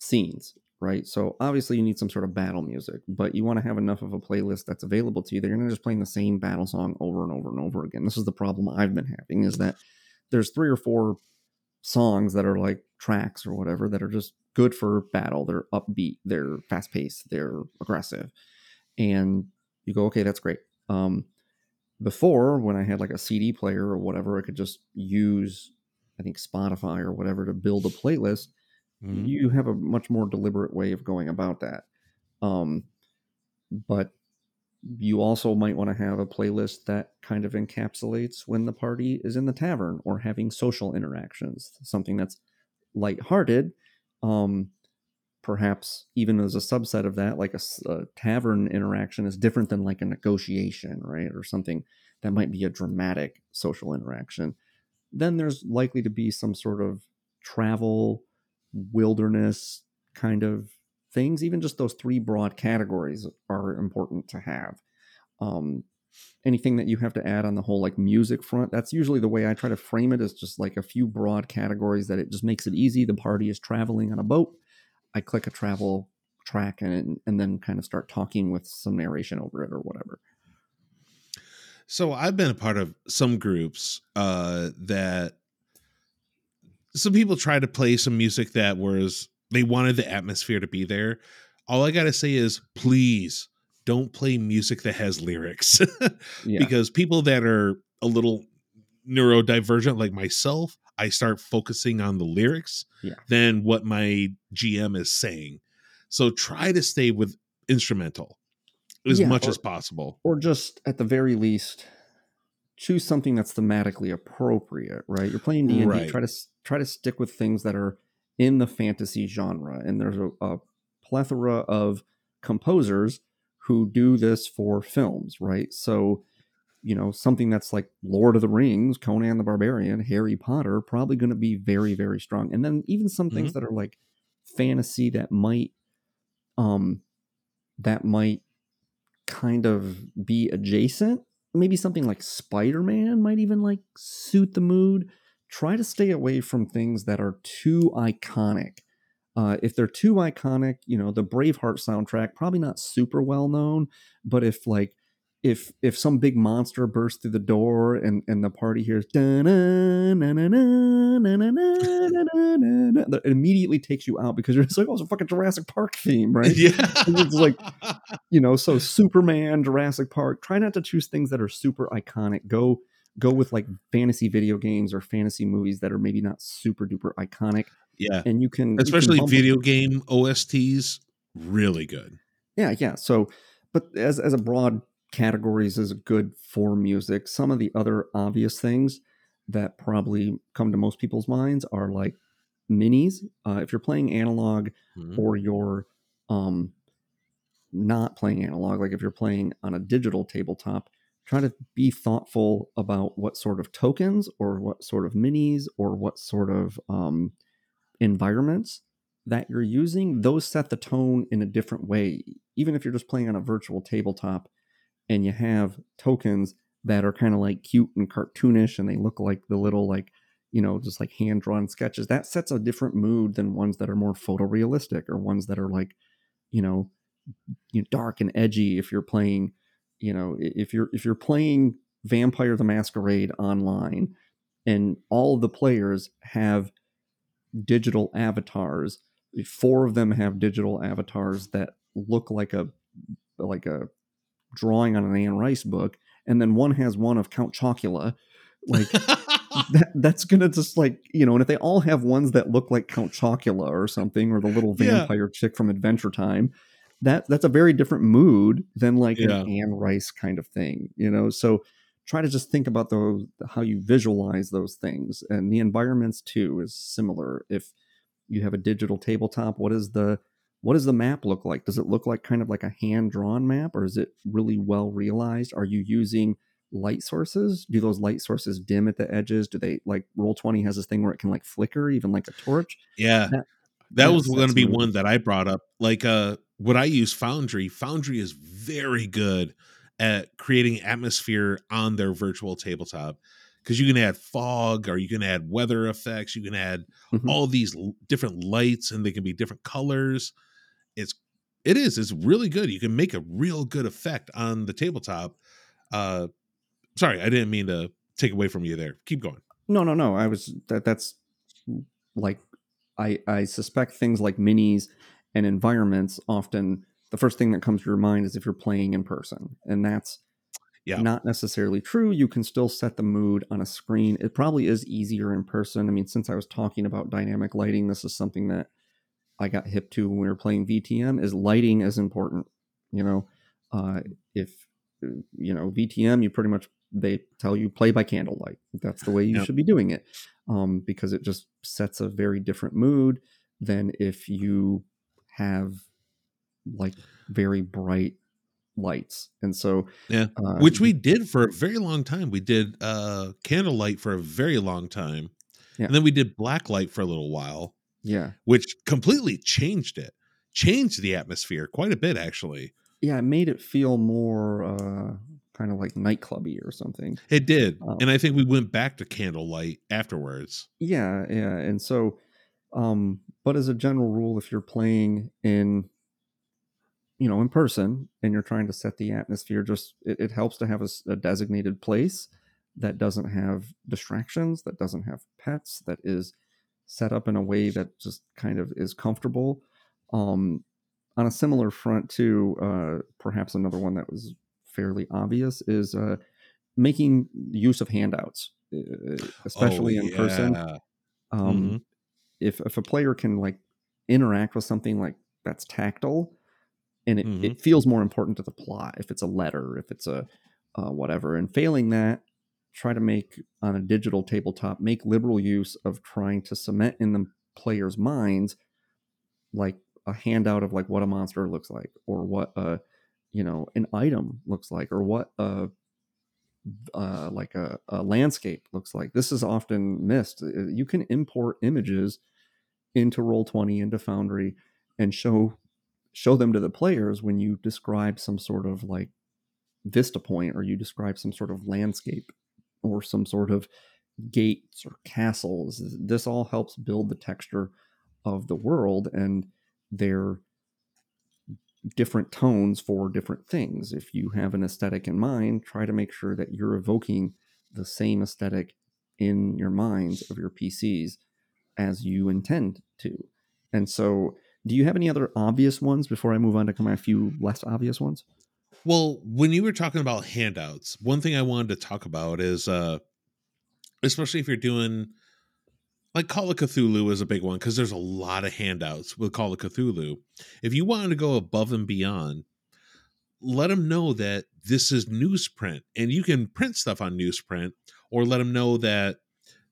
S2: scenes, right? So obviously you need some sort of battle music, but you want to have enough of a playlist that's available to you that you're not just playing the same battle song over and over and over again. This is the problem I've been having is that there's three or four songs that are like tracks or whatever that are just good for battle. They're upbeat, they're fast paced, they're aggressive. And you go, okay, that's great. Um, before, when I had like a CD player or whatever, I could just use, I think, Spotify or whatever to build a playlist. Mm-hmm. You have a much more deliberate way of going about that. Um, but you also might want to have a playlist that kind of encapsulates when the party is in the tavern or having social interactions, something that's lighthearted, um, perhaps even as a subset of that, like a, a, tavern interaction is different than like a negotiation, right? Or something that might be a dramatic social interaction. Then there's likely to be some sort of travel, wilderness kind of things. Even just those three broad categories are important to have. Um, anything that you have to add on the whole like music front that's usually the way i try to frame it is just like a few broad categories that it just makes it easy the party is traveling on a boat I click a travel track and and then kind of start talking with some narration over it or whatever.
S1: So I've been a part of some groups uh, that some people try to play some music that was they wanted the atmosphere to be there. All I gotta say is please don't play music that has lyrics
S2: Yeah.
S1: because people that are a little neurodivergent like myself, I start focusing on the lyrics
S2: Yeah.
S1: than what my GM is saying. So try to stay with instrumental as
S2: Yeah,
S1: much
S2: or-
S1: as possible.
S2: or just at the very least choose something that's thematically appropriate right you're playing d&d
S1: Right.
S2: try to try to stick with things that are in the fantasy genre and there's a, a plethora of composers who do this for films right so you know something that's like lord of the rings conan the barbarian harry potter probably going to be very very strong and then even some things that are like fantasy that might um that might kind of be adjacent. Maybe something like Spider Man might even like suit the mood. Try to stay away from things that are too iconic. Uh, if they're too iconic, you know, the Braveheart soundtrack, probably not super well known, but if like, if if some big monster bursts through the door and and the party hears it immediately takes you out because you're just like oh it's a fucking Jurassic Park theme right
S1: Yeah.
S2: It's like- you know so superman jurassic park try not to choose things that are super iconic go go with like fantasy video games or fantasy movies that are maybe not super duper iconic
S1: yeah.
S2: and you can you can
S1: Especially video game OSTs, really good.
S2: yeah yeah so but as as a broad categories is good for music some of the other obvious things that probably come to most people's minds are like minis uh, if you're playing analog
S1: Mhm.
S2: or you're um not playing analog like if you're playing on a digital tabletop try to be thoughtful about what sort of tokens or what sort of minis or what sort of um, environments that you're using those set the tone in a different way. Even if you're just playing on a virtual tabletop and you have tokens that are kind of like cute and cartoonish and they look like the little like you know just like hand drawn sketches that sets a different mood than ones that are more photorealistic or ones that are like you know, dark and edgy if you're playing you know if you're if you're playing vampire the masquerade online and all the players have digital avatars four of them have digital avatars that look like a like a drawing on an Anne Rice book and then one has one of Count Chocula like that, that's gonna just like you know and if they all have ones that look like count chocula or something or the little
S1: Yeah.
S2: vampire chick from adventure time that that's a very different mood than like
S1: Yeah.
S2: an anne rice kind of thing you know so try to just think about those how you visualize those things and the environments too is similar. If you have a digital tabletop what is the what does the map look like? Does it look like kind of like a hand drawn map or is it really well realized? Are you using light sources? Do those light sources dim at the edges? Do they like roll 20 has this thing where it can like flicker even like a torch?
S1: Yeah.
S2: That-
S1: That, was going to be one that I brought up. Like uh when I use Foundry, Foundry is very good at creating atmosphere on their virtual tabletop because you can add fog or you can add weather effects, you can add
S2: Mhm.
S1: all these l- different lights and they can be different colors. It's it is it's really good. You can make a real good effect on the tabletop. Uh sorry, I didn't mean to take away from you there. Keep going.
S2: no no no i was that that's like i i suspect things like minis and environments often the first thing that comes to your mind is if you're playing in person and that's
S1: Yeah.
S2: not necessarily true you can still set the mood on a screen it probably is easier in person i mean since i was talking about dynamic lighting this is something that i got hip to when we were playing vtm is lighting is important you know uh if you know vtm you pretty much they tell you play by candlelight that's the way you
S1: Yep.
S2: should be doing it um because it just sets a very different mood than if you have like very bright lights and so
S1: Yeah.
S2: uh,
S1: which we did for a very long time. We did uh candlelight for a very long time.
S2: Yeah.
S1: And then we did black light for a little while,
S2: yeah
S1: which completely changed it. Changed the atmosphere quite a bit actually.
S2: yeah it made it feel more uh kind of like nightclubby or something
S1: It did.
S2: Oh.
S1: And I think we went back to candlelight afterwards.
S2: yeah yeah and so um but as a general rule if you're playing in you know in person and you're trying to set the atmosphere just it, it helps to have a designated place that doesn't have distractions that doesn't have pets that is set up in a way that just kind of is comfortable um on a similar front too, uh, perhaps another one that was fairly obvious is uh, making use of handouts, especially
S1: Oh,
S2: in person.
S1: yeah.
S2: Um,
S1: Mhm.
S2: If if a player can like interact with something like that's tactile, and it,
S1: Mhm.
S2: it feels more important to the plot. If it's a letter, if it's a uh, whatever, and failing that, try to make on a digital tabletop make liberal use of trying to cement in the players' minds like a handout of like what a monster looks like or what a you know an item looks like or what a uh, like a, a landscape looks like this is often missed Uh, you can import images into roll 20 into foundry and show show them to the players when you describe some sort of like vista point or you describe some sort of landscape or some sort of gates or castles. This all helps build the texture of the world and their different tones for different things. If you have an aesthetic in mind try to make sure that you're evoking the same aesthetic in your minds of your PCs as you intend to. And so do you have any other obvious ones before I move on to my few less obvious ones
S1: Well, when you were talking about handouts, one thing I wanted to talk about is uh especially if you're doing like Call of Cthulhu is a big one because there's a lot of handouts with Call of Cthulhu. If you wanted to go above and beyond, let them know that this is newsprint and you can print stuff on newsprint or let them know that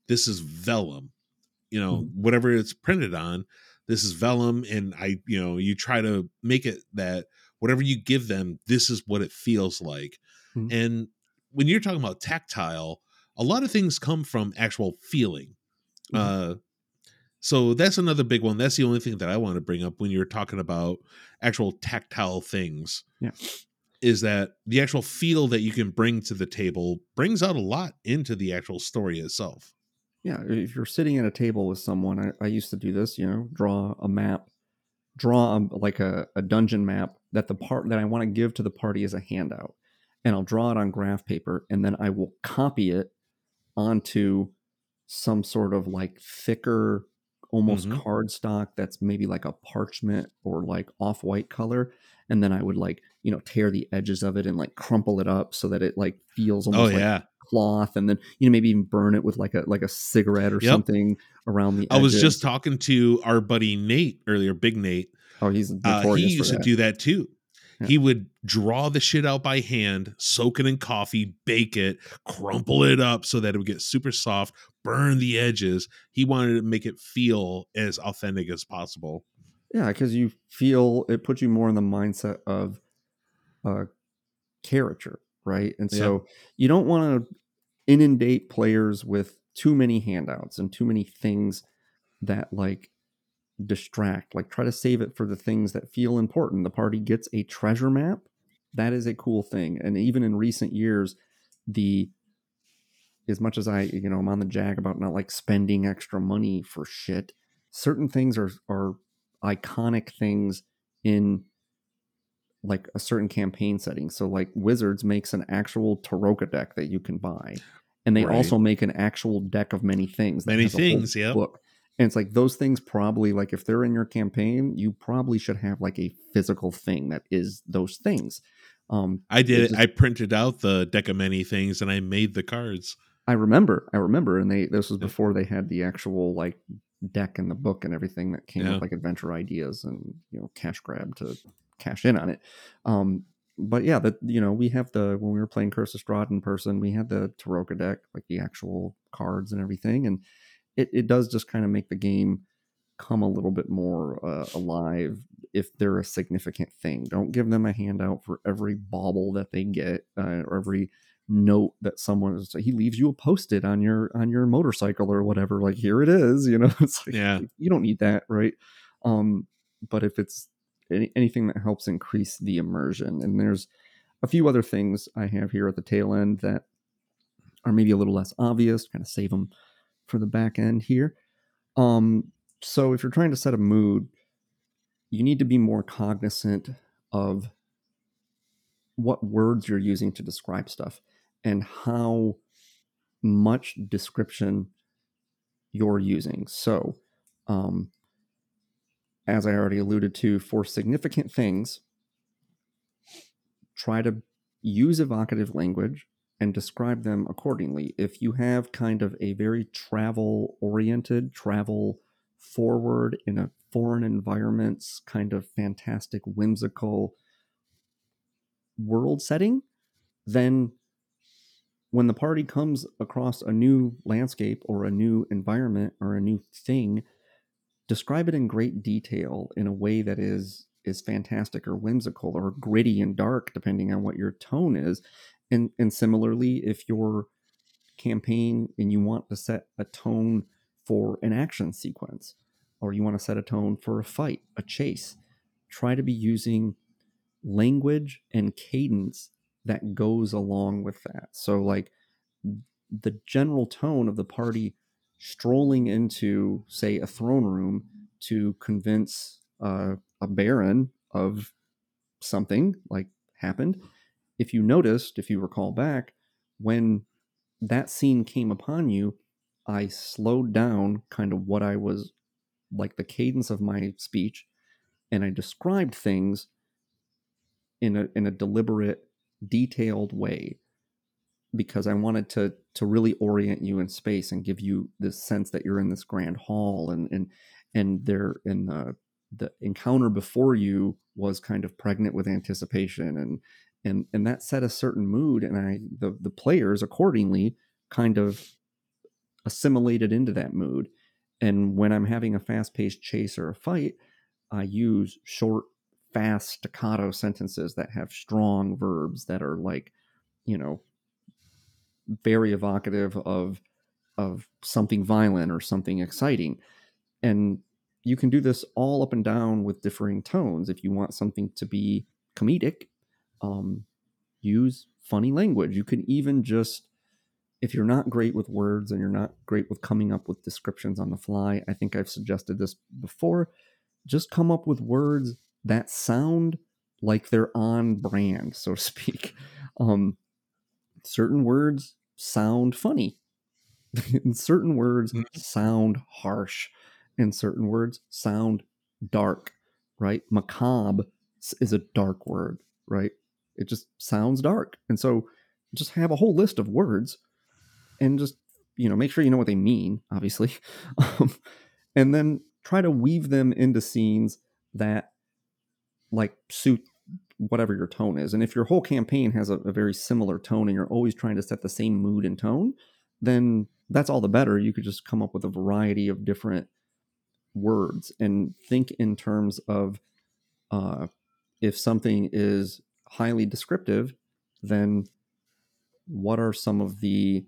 S1: this is vellum. You know, whatever it's printed on, this is vellum and I, you know, you try to make it that whatever you give them, this is what it feels like.
S2: Mhm.
S1: And when you're talking about tactile, a lot of things come from actual feeling.
S2: Mhm.
S1: Uh, so that's another big one. That's the only thing that I want to bring up when you're talking about actual tactile things.
S2: Yeah.
S1: Is that the actual feel that you can bring to the table brings out a lot into the actual story itself.
S2: Yeah if you're sitting at a table with someone i, I used to do this you know draw a map draw a, like a, a dungeon map that the part that i want to give to the party as a handout and i'll draw it on graph paper and then i will copy it onto some sort of like thicker almost
S1: Mhm.
S2: cardstock that's maybe like a parchment or like off-white color and then i would like you know tear the edges of it and like crumple it up so that it like feels almost
S1: oh
S2: like
S1: yeah.
S2: Cloth and then you know maybe even burn it with like a like a cigarette or
S1: Yep.
S2: something around the
S1: I was just talking to our buddy Nate earlier, Big Nate.
S2: oh he's
S1: Uh, he used to do that too.
S2: Yeah.
S1: He would draw the shit out by hand, soak it in coffee, bake it, crumple it up so that it would get super soft, burn the edges. He wanted to make it feel as authentic as possible.
S2: yeah because you feel it puts you more in the mindset of a caricature right? And
S1: Yeah.
S2: so you don't want to inundate players with too many handouts and too many things that like distract like try to save it for the things that feel important. The party gets a treasure map. That is a cool thing and even in recent years the as much as i you know i'm on the jag about not like spending extra money for shit certain things are are iconic things in like a certain campaign setting so like wizards makes an actual Tarokka deck that you can buy and they
S1: Right.
S2: also make an actual deck of many things
S1: Many
S2: has a whole
S1: things, yeah.
S2: book. and it's like those things probably like if they're in your campaign you probably should have like a physical thing that is those things um
S1: I did
S2: it. just-
S1: I printed out the deck of many things and I made the cards.
S2: I remember, I remember, and they this was before they had the actual like deck and the book and everything that came
S1: Yeah.
S2: with like adventure ideas and you know cash grab to cash in on it. Um, but yeah, that you know we have the when we were playing Curse of Strahd in person, we had the Tarokka deck, like the actual cards and everything, and it it does just kind of make the game come a little bit more uh, alive if they're a significant thing. Don't give them a handout for every bauble that they get uh, or every note that someone is he leaves you a post-it on your on your motorcycle or whatever like here it is you know it's like
S1: Yeah.
S2: you don't need that right um but if it's any, anything that helps increase the immersion and there's a few other things i have here at the tail end that are maybe a little less obvious kind of save them for the back end here um so if you're trying to set a mood you need to be more cognizant of what words you're using to describe stuff and how much description you're using. So, um, as I already alluded to, for significant things, try to use evocative language and describe them accordingly. If you have kind of a very travel oriented, travel forward in a foreign environments, kind of fantastic, whimsical world setting, then when the party comes across a new landscape or a new environment or a new thing, describe it in great detail in a way that is is fantastic or whimsical or gritty and dark depending on what your tone is. And and similarly if your campaign and you want to set a tone for an action sequence or you want to set a tone for a fight a chase try to be using language and cadence that goes along with that. So like the general tone of the party strolling into say a throne room to convince uh, a baron of something like happened. If you noticed, if you recall back, when that scene came upon you, I slowed down kind of what I was like the cadence of my speech, and I described things in a in a deliberate, detailed way because I wanted to to really orient you in space and give you this sense that you're in this grand hall and and and there in the uh, the encounter before you was kind of pregnant with anticipation and and and that set a certain mood and i the the players accordingly kind of assimilated into that mood. And when i'm having a fast-paced chase or a fight i use short fast staccato sentences that have strong verbs that are like you know very evocative of of something violent or something exciting and you can do this all up and down with differing tones if you want something to be comedic um, use funny language. You can even just, if you're not great with words and you're not great with coming up with descriptions on the fly, I think I've suggested this before, just come up with words that sound like they're on brand, so to speak. Um, certain words sound funny, and certain words
S1: Mhm.
S2: sound harsh, and certain words sound dark, right? Macabre is a dark word, right? It just sounds dark. And so just have a whole list of words and just, you know, make sure you know what they mean, obviously. Um, and then try to weave them into scenes that like suit whatever your tone is. And if your whole campaign has a, a very similar tone and you're always trying to set the same mood and tone, then that's all the better. You could just come up with a variety of different words and think in terms of uh, if something is highly descriptive, then what are some of the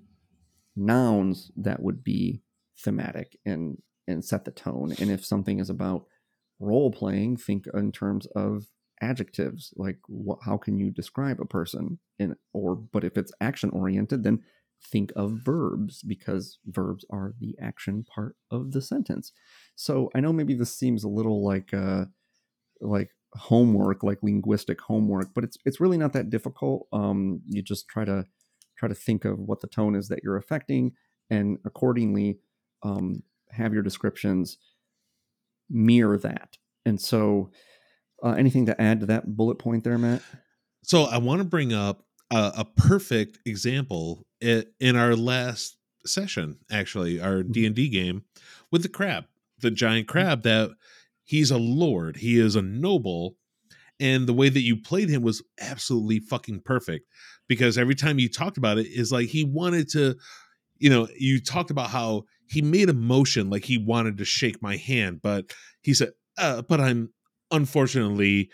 S2: nouns that would be thematic and and set the tone? And if something is about role playing, think in terms of adjectives, like what, how can you describe a person? And or but if it's action oriented, then think of verbs because verbs are the action part of the sentence. So I know maybe this seems a little like uh like homework, like linguistic homework, but it's it's really not that difficult. Um, you just try to try to think of what the tone is that you're affecting, and accordingly, um, have your descriptions mirror that. And so, uh, anything to add to that bullet point there, Matt?
S1: So I want to bring up a, a perfect example in our last session, actually, our
S2: Mhm.
S1: D and D game with the crab, the giant crab. That he's a lord, he is a noble, and the way that you played him was absolutely fucking perfect. Because every time you talked about it, is like he wanted to, you know, you talked about how he made a motion like he wanted to shake my hand, but he said, uh, "But I'm unfortunately."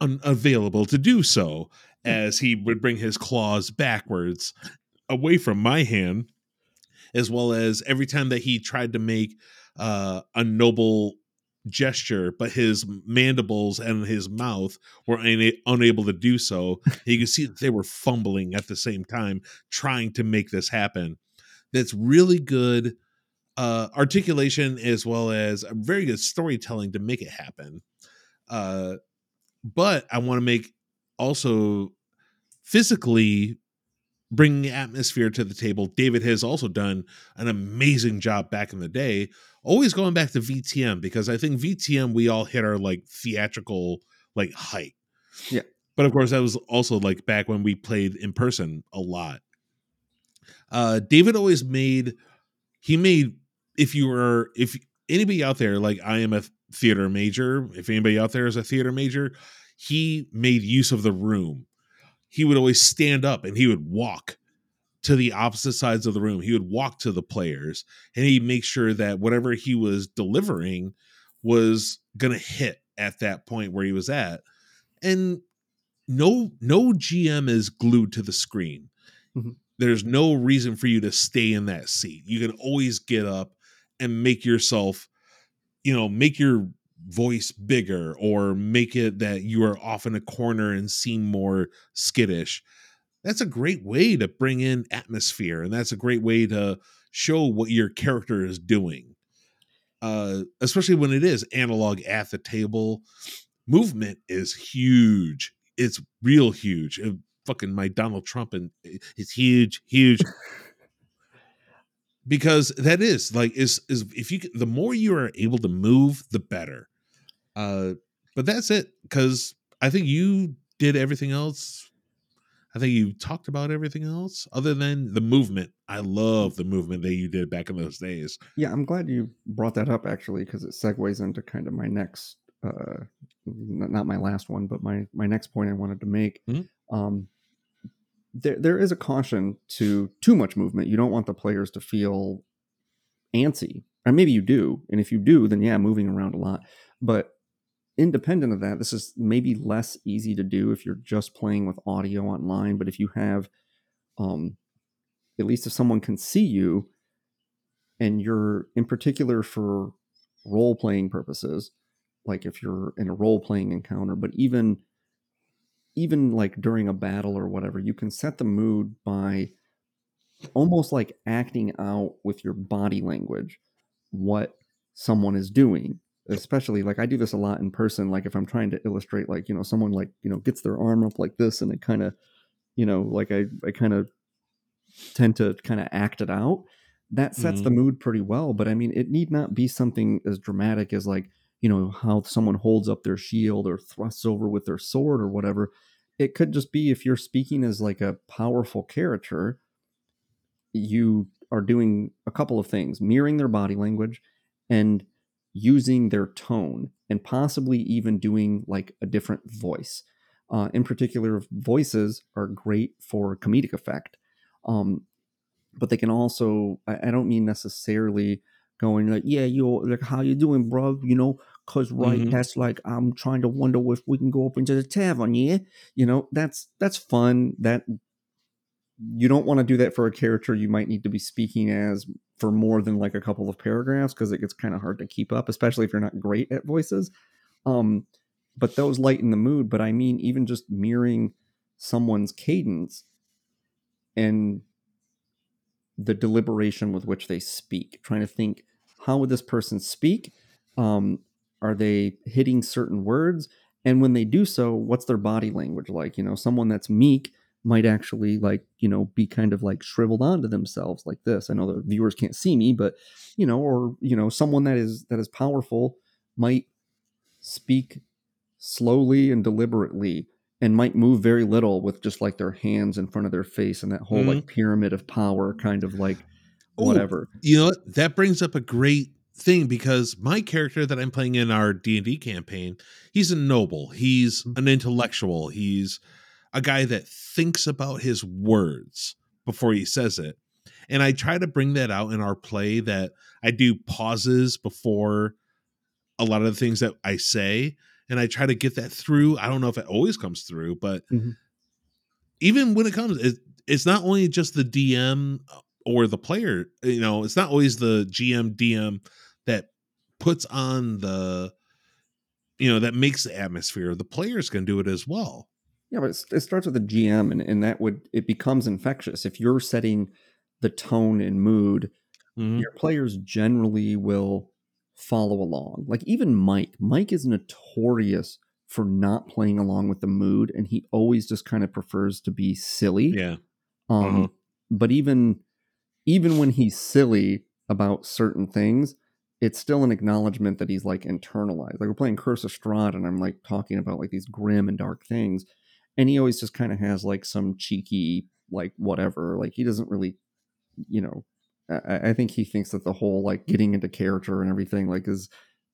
S1: unavailable to do so as he would bring his claws backwards away from my hand as well as every time that he tried to make uh, a noble gesture but his mandibles and his mouth were una- unable to do so you can see that they were fumbling at the same time trying to make this happen that's really good uh, articulation as well as a very good storytelling to make it happen uh, but I want to make also physically bringing atmosphere to the table. David has also done an amazing job back in the day. Always going back to VTM because I think VTM we all hit our like theatrical like height.
S2: Yeah.
S1: But of course that was also like back when we played in person a lot. Uh David always made he made if you were if anybody out there like I am a theater major, if anybody out there is a theater major, he made use of the room. He would always stand up and he would walk to the opposite sides of the room. He would walk to the players and he'd make sure that whatever he was delivering was going to hit at that point where he was at. And no no GM is glued to the screen.
S2: Mhm.
S1: There's no reason for you to stay in that seat. You can always get up and make yourself you know, make your voice bigger or make it that you are off in a corner and seem more skittish. That's a great way to bring in atmosphere and that's a great way to show what your character is doing. Uh especially when it is analog at the table. Movement is huge. It's real huge. Uh, fucking my Donald Trump and it's huge, huge because that is like is is if you the more you are able to move the better uh but that's it because i think you did everything else i think you talked about everything else other than the movement i love the movement that you did back in those days
S2: Yeah, I'm glad you brought that up actually because it segues into kind of my next, uh, not my last one, but my my next point I wanted to make.
S1: Mhm.
S2: Um, there there is a caution to too much movement. You don't want the players to feel antsy, or maybe you do, and if you do, then yeah, moving around a lot. But independent of that, this is maybe less easy to do if you're just playing with audio online. But if you have, um, at least if someone can see you, and you're in particular for role playing purposes like if you're in a role playing encounter but even even like during a battle or whatever you can set the mood by almost like acting out with your body language what someone is doing especially like i do this a lot in person like if i'm trying to illustrate like you know someone like you know gets their arm up like this and it kind of you know like i i kind of tend to kind of act it out that sets the mm-hmm. mood pretty well but i mean it need not be something as dramatic as like you know how someone holds up their shield or thrusts over with their sword or whatever it could just be if you're speaking as like a powerful character you are doing a couple of things mirroring their body language and using their tone and possibly even doing like a different voice. Uh, in particular voices are great for comedic effect um, but they can also I, I don't mean necessarily going like yeah yo like how you doing bro you know because right
S1: Mhm.
S2: that's like i'm trying to wonder if we can go up into the tavern yeah you know that's that's fun that you don't want to do that for a character you might need to be speaking as for more than like a couple of paragraphs because it gets kind of hard to keep up especially if you're not great at voices um but those lighten the mood but i mean even just mirroring someone's cadence and the deliberation with which they speak trying to think how would this person speak um, are they hitting certain words? And when they do so what's their body language like? You know someone that's meek might actually like you know be kind of like shriveled onto themselves like this. I know the viewers can't see me but you know or you know someone that is that is powerful might speak slowly and deliberately and might move very little with just like their hands in front of their face and that whole mm-hmm. like pyramid of power kind of like
S1: Ooh,
S2: whatever.
S1: you know that brings up a great thing because my character that i'm playing in our d&d campaign he's a noble he's an intellectual he's a guy that thinks about his words before he says it. And i try to bring that out in our play that i do pauses before a lot of the things that i say and i try to get that through. I don't know if it always comes through but
S2: Mhm.
S1: even when it comes it, it's not only just the dm or the player you know it's not always the gm dm that puts on the you know that makes the atmosphere the players can do it as well
S2: Yeah, but it starts with the GM, and, and that would it becomes infectious if you're setting the tone and mood.
S1: Mhm.
S2: Your players generally will follow along. Like even Mike, Mike is notorious for not playing along with the mood, and he always just kind of prefers to be silly.
S1: yeah
S2: Um,
S1: Uh-huh.
S2: but even even when he's silly about certain things, it's still an acknowledgement that he's like internalized. Like we're playing Curse of Strahd, and I'm like talking about like these grim and dark things, and he always just kind of has like some cheeky like whatever. Like he doesn't really, you know. I, I think he thinks that the whole like getting into character and everything like is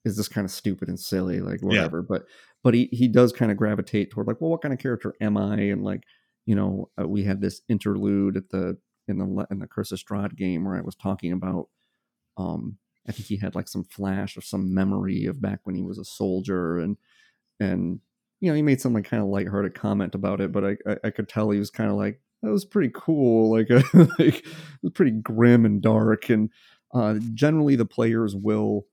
S2: is just kind of stupid and silly, like whatever. But but he he does kind of gravitate toward like, well, what kind of character am I? And like, you know, uh, we had this interlude at the in the in the Curse of Strahd game where I was talking about, um, I think he had like some flash of some memory of back when he was a soldier and and you know he made some like kind of lighthearted comment about it, but I I, I could tell he was kind of like that was pretty cool, like, like it was pretty grim and dark, and uh, generally the players will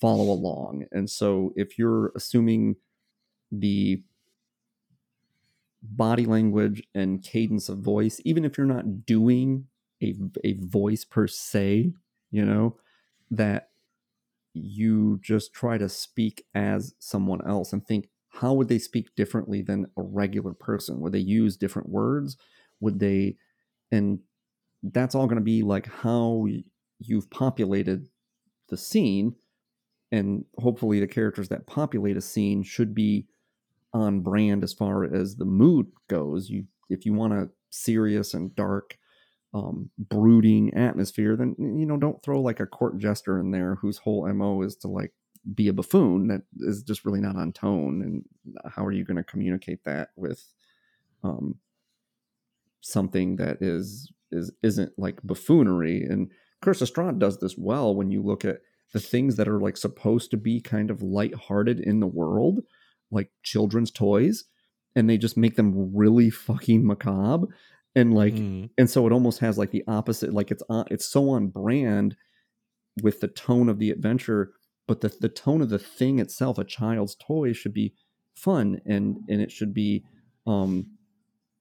S2: follow along, and so if you're assuming the body language and cadence of voice, even if you're not doing a, a voice per se, you know, that you just try to speak as someone else and think, how would they speak differently than a regular person? Would they use different words? Would they, and that's all going to be like how you've populated the scene. And hopefully, the characters that populate a scene should be on brand as far as the mood goes. You if you want a serious and dark, um, brooding atmosphere, then you know don't throw like a court jester in there whose whole mo is to like be a buffoon. That is just really not on tone. And how are you going to communicate that with um, something that is is isn't like buffoonery? And Curse of does this well when you look at the things that are like supposed to be kind of lighthearted in the world like children's toys and they just make them really fucking macabre and like
S1: Mhm.
S2: and so it almost has like the opposite like it's on it's so on brand with the tone of the adventure but the, the tone of the thing itself a child's toy should be fun and and it should be um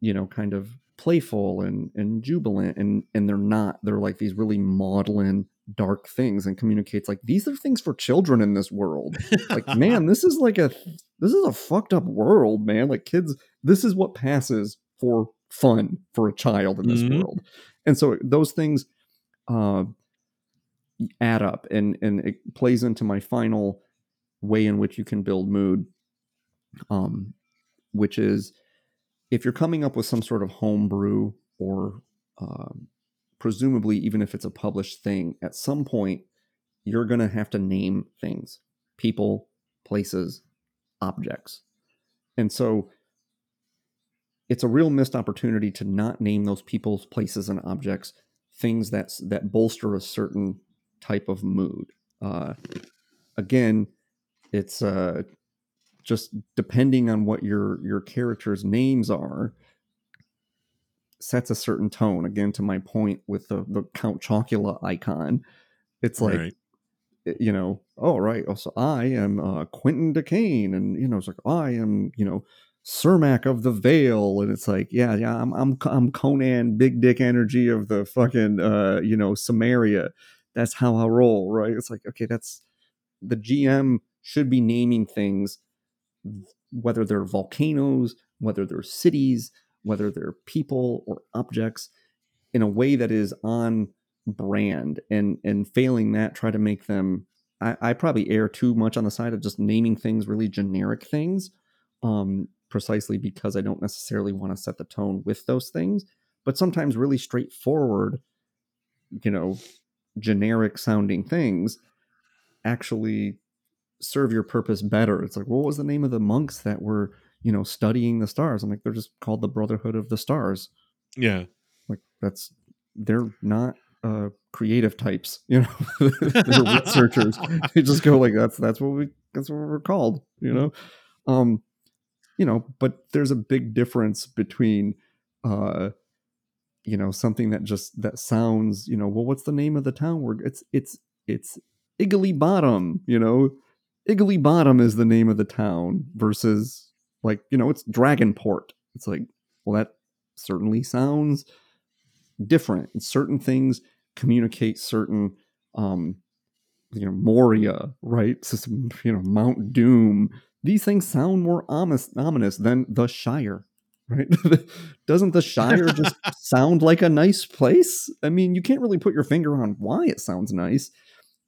S2: you know kind of playful and and jubilant and and they're not they're like these really maudlin dark things and communicates like these are things for children in this world. Like man this is like a this is a fucked up world man. Like kids this is what passes for fun for a child in this
S1: Mhm.
S2: world. And so those things uh add up and and it plays into my final way in which you can build mood um which is if you're coming up with some sort of homebrew or um, presumably even if it's a published thing at some point you're going to have to name things people places objects. And so it's a real missed opportunity to not name those people's places and objects things that that bolster a certain type of mood. Uh, again it's uh, just depending on what your your characters names are sets a certain tone again to my point with the the count chocula icon it's like
S1: Right.
S2: you know oh right oh, so i am uh quentin decane and you know it's like i am you know Cermak of the Vale, and it's like, yeah, yeah, I'm, I'm, I'm Conan, big dick energy of the fucking, uh, you know, Cimmeria. That's how I roll, right? It's like, okay, that's the GM should be naming things, whether they're volcanoes, whether they're cities, whether they're people or objects, in a way that is on brand. And and failing that, try to make them. I, I probably err too much on the side of just naming things really generic things, um, precisely because I don't necessarily want to set the tone with those things. But sometimes really straightforward, you know, generic sounding things actually serve your purpose better. It's like, what was the name of the monks that were, you know, studying the stars? I'm like, they're just called the Brotherhood of the Stars.
S1: Yeah.
S2: Like that's they're not uh creative types, you know. they're researchers. They just go like that's that's what we that's what we're called, you know. Um you know, but there's a big difference between uh you know something that just that sounds you know well what's the name of the town where it's it's it's Iggly Bottom you know Iggly Bottom is the name of the town versus like you know it's Dragonport it's like well that certainly sounds different and certain things communicate certain um you know Moria right so some, you know Mount Doom these things sound more ominous, ominous than the Shire right? Doesn't the Shire just sound like a nice place? I mean, you can't really put your finger on why it sounds nice,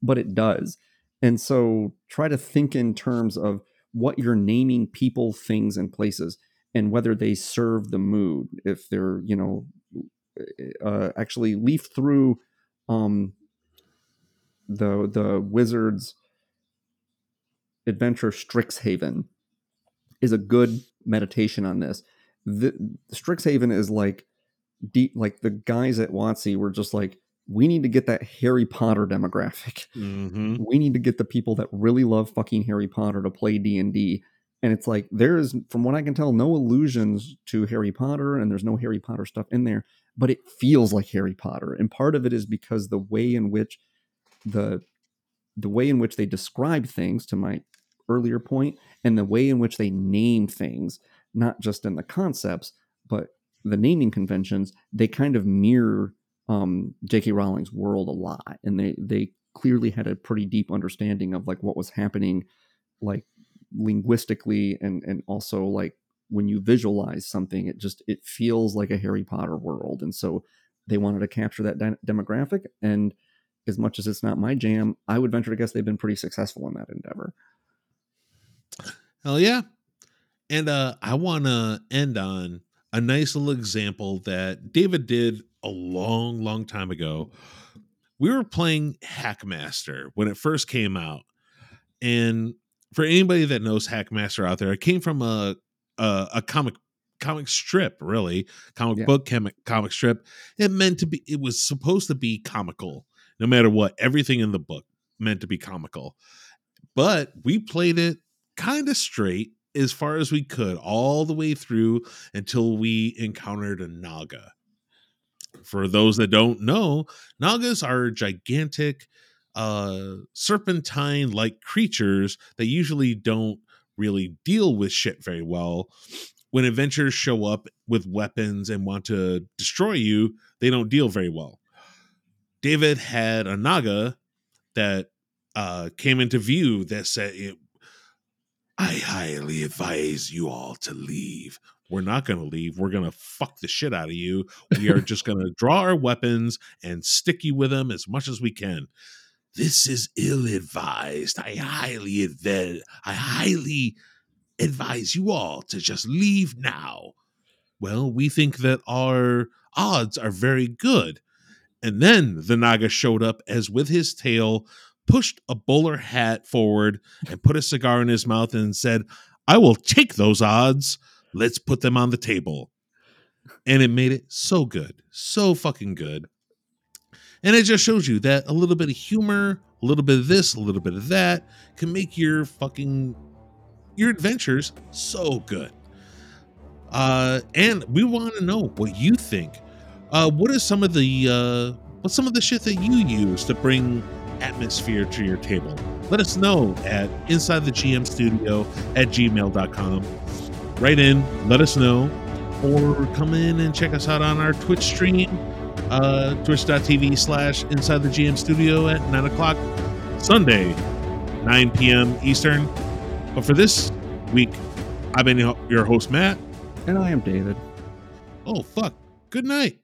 S2: but it does. And so try to think in terms of what you're naming people, things, and places, and whether they serve the mood. If they're, you know, uh, actually leaf through um, the the wizard's adventure Strixhaven is a good meditation on this. The, Strixhaven is like deep, like the guys at WotC were just like, we need to get that Harry Potter demographic.
S1: Mm-hmm.
S2: We need to get the people that really love fucking Harry Potter to play D and D. And it's like there is, from what I can tell, no allusions to Harry Potter, and there's no Harry Potter stuff in there. But it feels like Harry Potter, and part of it is because the way in which the the way in which they describe things, to my earlier point, and the way in which they name things, not just in the concepts, but the naming conventions, they kind of mirror um, J.K. Rowling's world a lot, and they they clearly had a pretty deep understanding of like what was happening, like linguistically, and and also like when you visualize something, it just it feels like a Harry Potter world, and so they wanted to capture that dy- demographic. And as much as it's not my jam, I would venture to guess they've been pretty successful in that endeavor.
S1: Hell yeah. And uh, I want to end on a nice little example that David did a long, long time ago. We were playing Hackmaster when it first came out. And for anybody that knows Hackmaster out there, it came from a a, a comic comic strip, really, comic
S2: Yeah.
S1: book comic comic strip. It meant to be it was supposed to be comical, no matter what. Everything in the book meant to be comical. But we played it kind of straight as far as we could all the way through until we encountered a naga for those that don't know nagas are gigantic uh serpentine like creatures that usually don't really deal with shit very well when adventurers show up with weapons and want to destroy you they don't deal very well david had a naga that uh came into view that said I highly advise you all to leave. We're not going to leave. We're going to fuck the shit out of you. We are just going to draw our weapons and stick you with them as much as we can. This is ill advised. I highly advise. I highly advise you all to just leave now. Well, we think that our odds are very good. And then the Naga showed up as with his tail pushed a bowler hat forward and put a cigar in his mouth and said, I will take those odds. Let's put them on the table. And it made it so good, so fucking good. And it just shows you that a little bit of humor, a little bit of this, a little bit of that can make your fucking your adventures so good. Uh and we want to know what you think. Uh what is some of the uh what's some of the shit that you use to bring atmosphere to your table. Let us know at inside the GM studio at gmail.com. Write in, let us know, or come in and check us out on our Twitch stream, uh, twitch.tv slash inside the GM studio at 9 o'clock Sunday, 9 p.m. Eastern. But for this week, I've been your host, Matt.
S2: And I am David.
S1: Oh, fuck. Good night.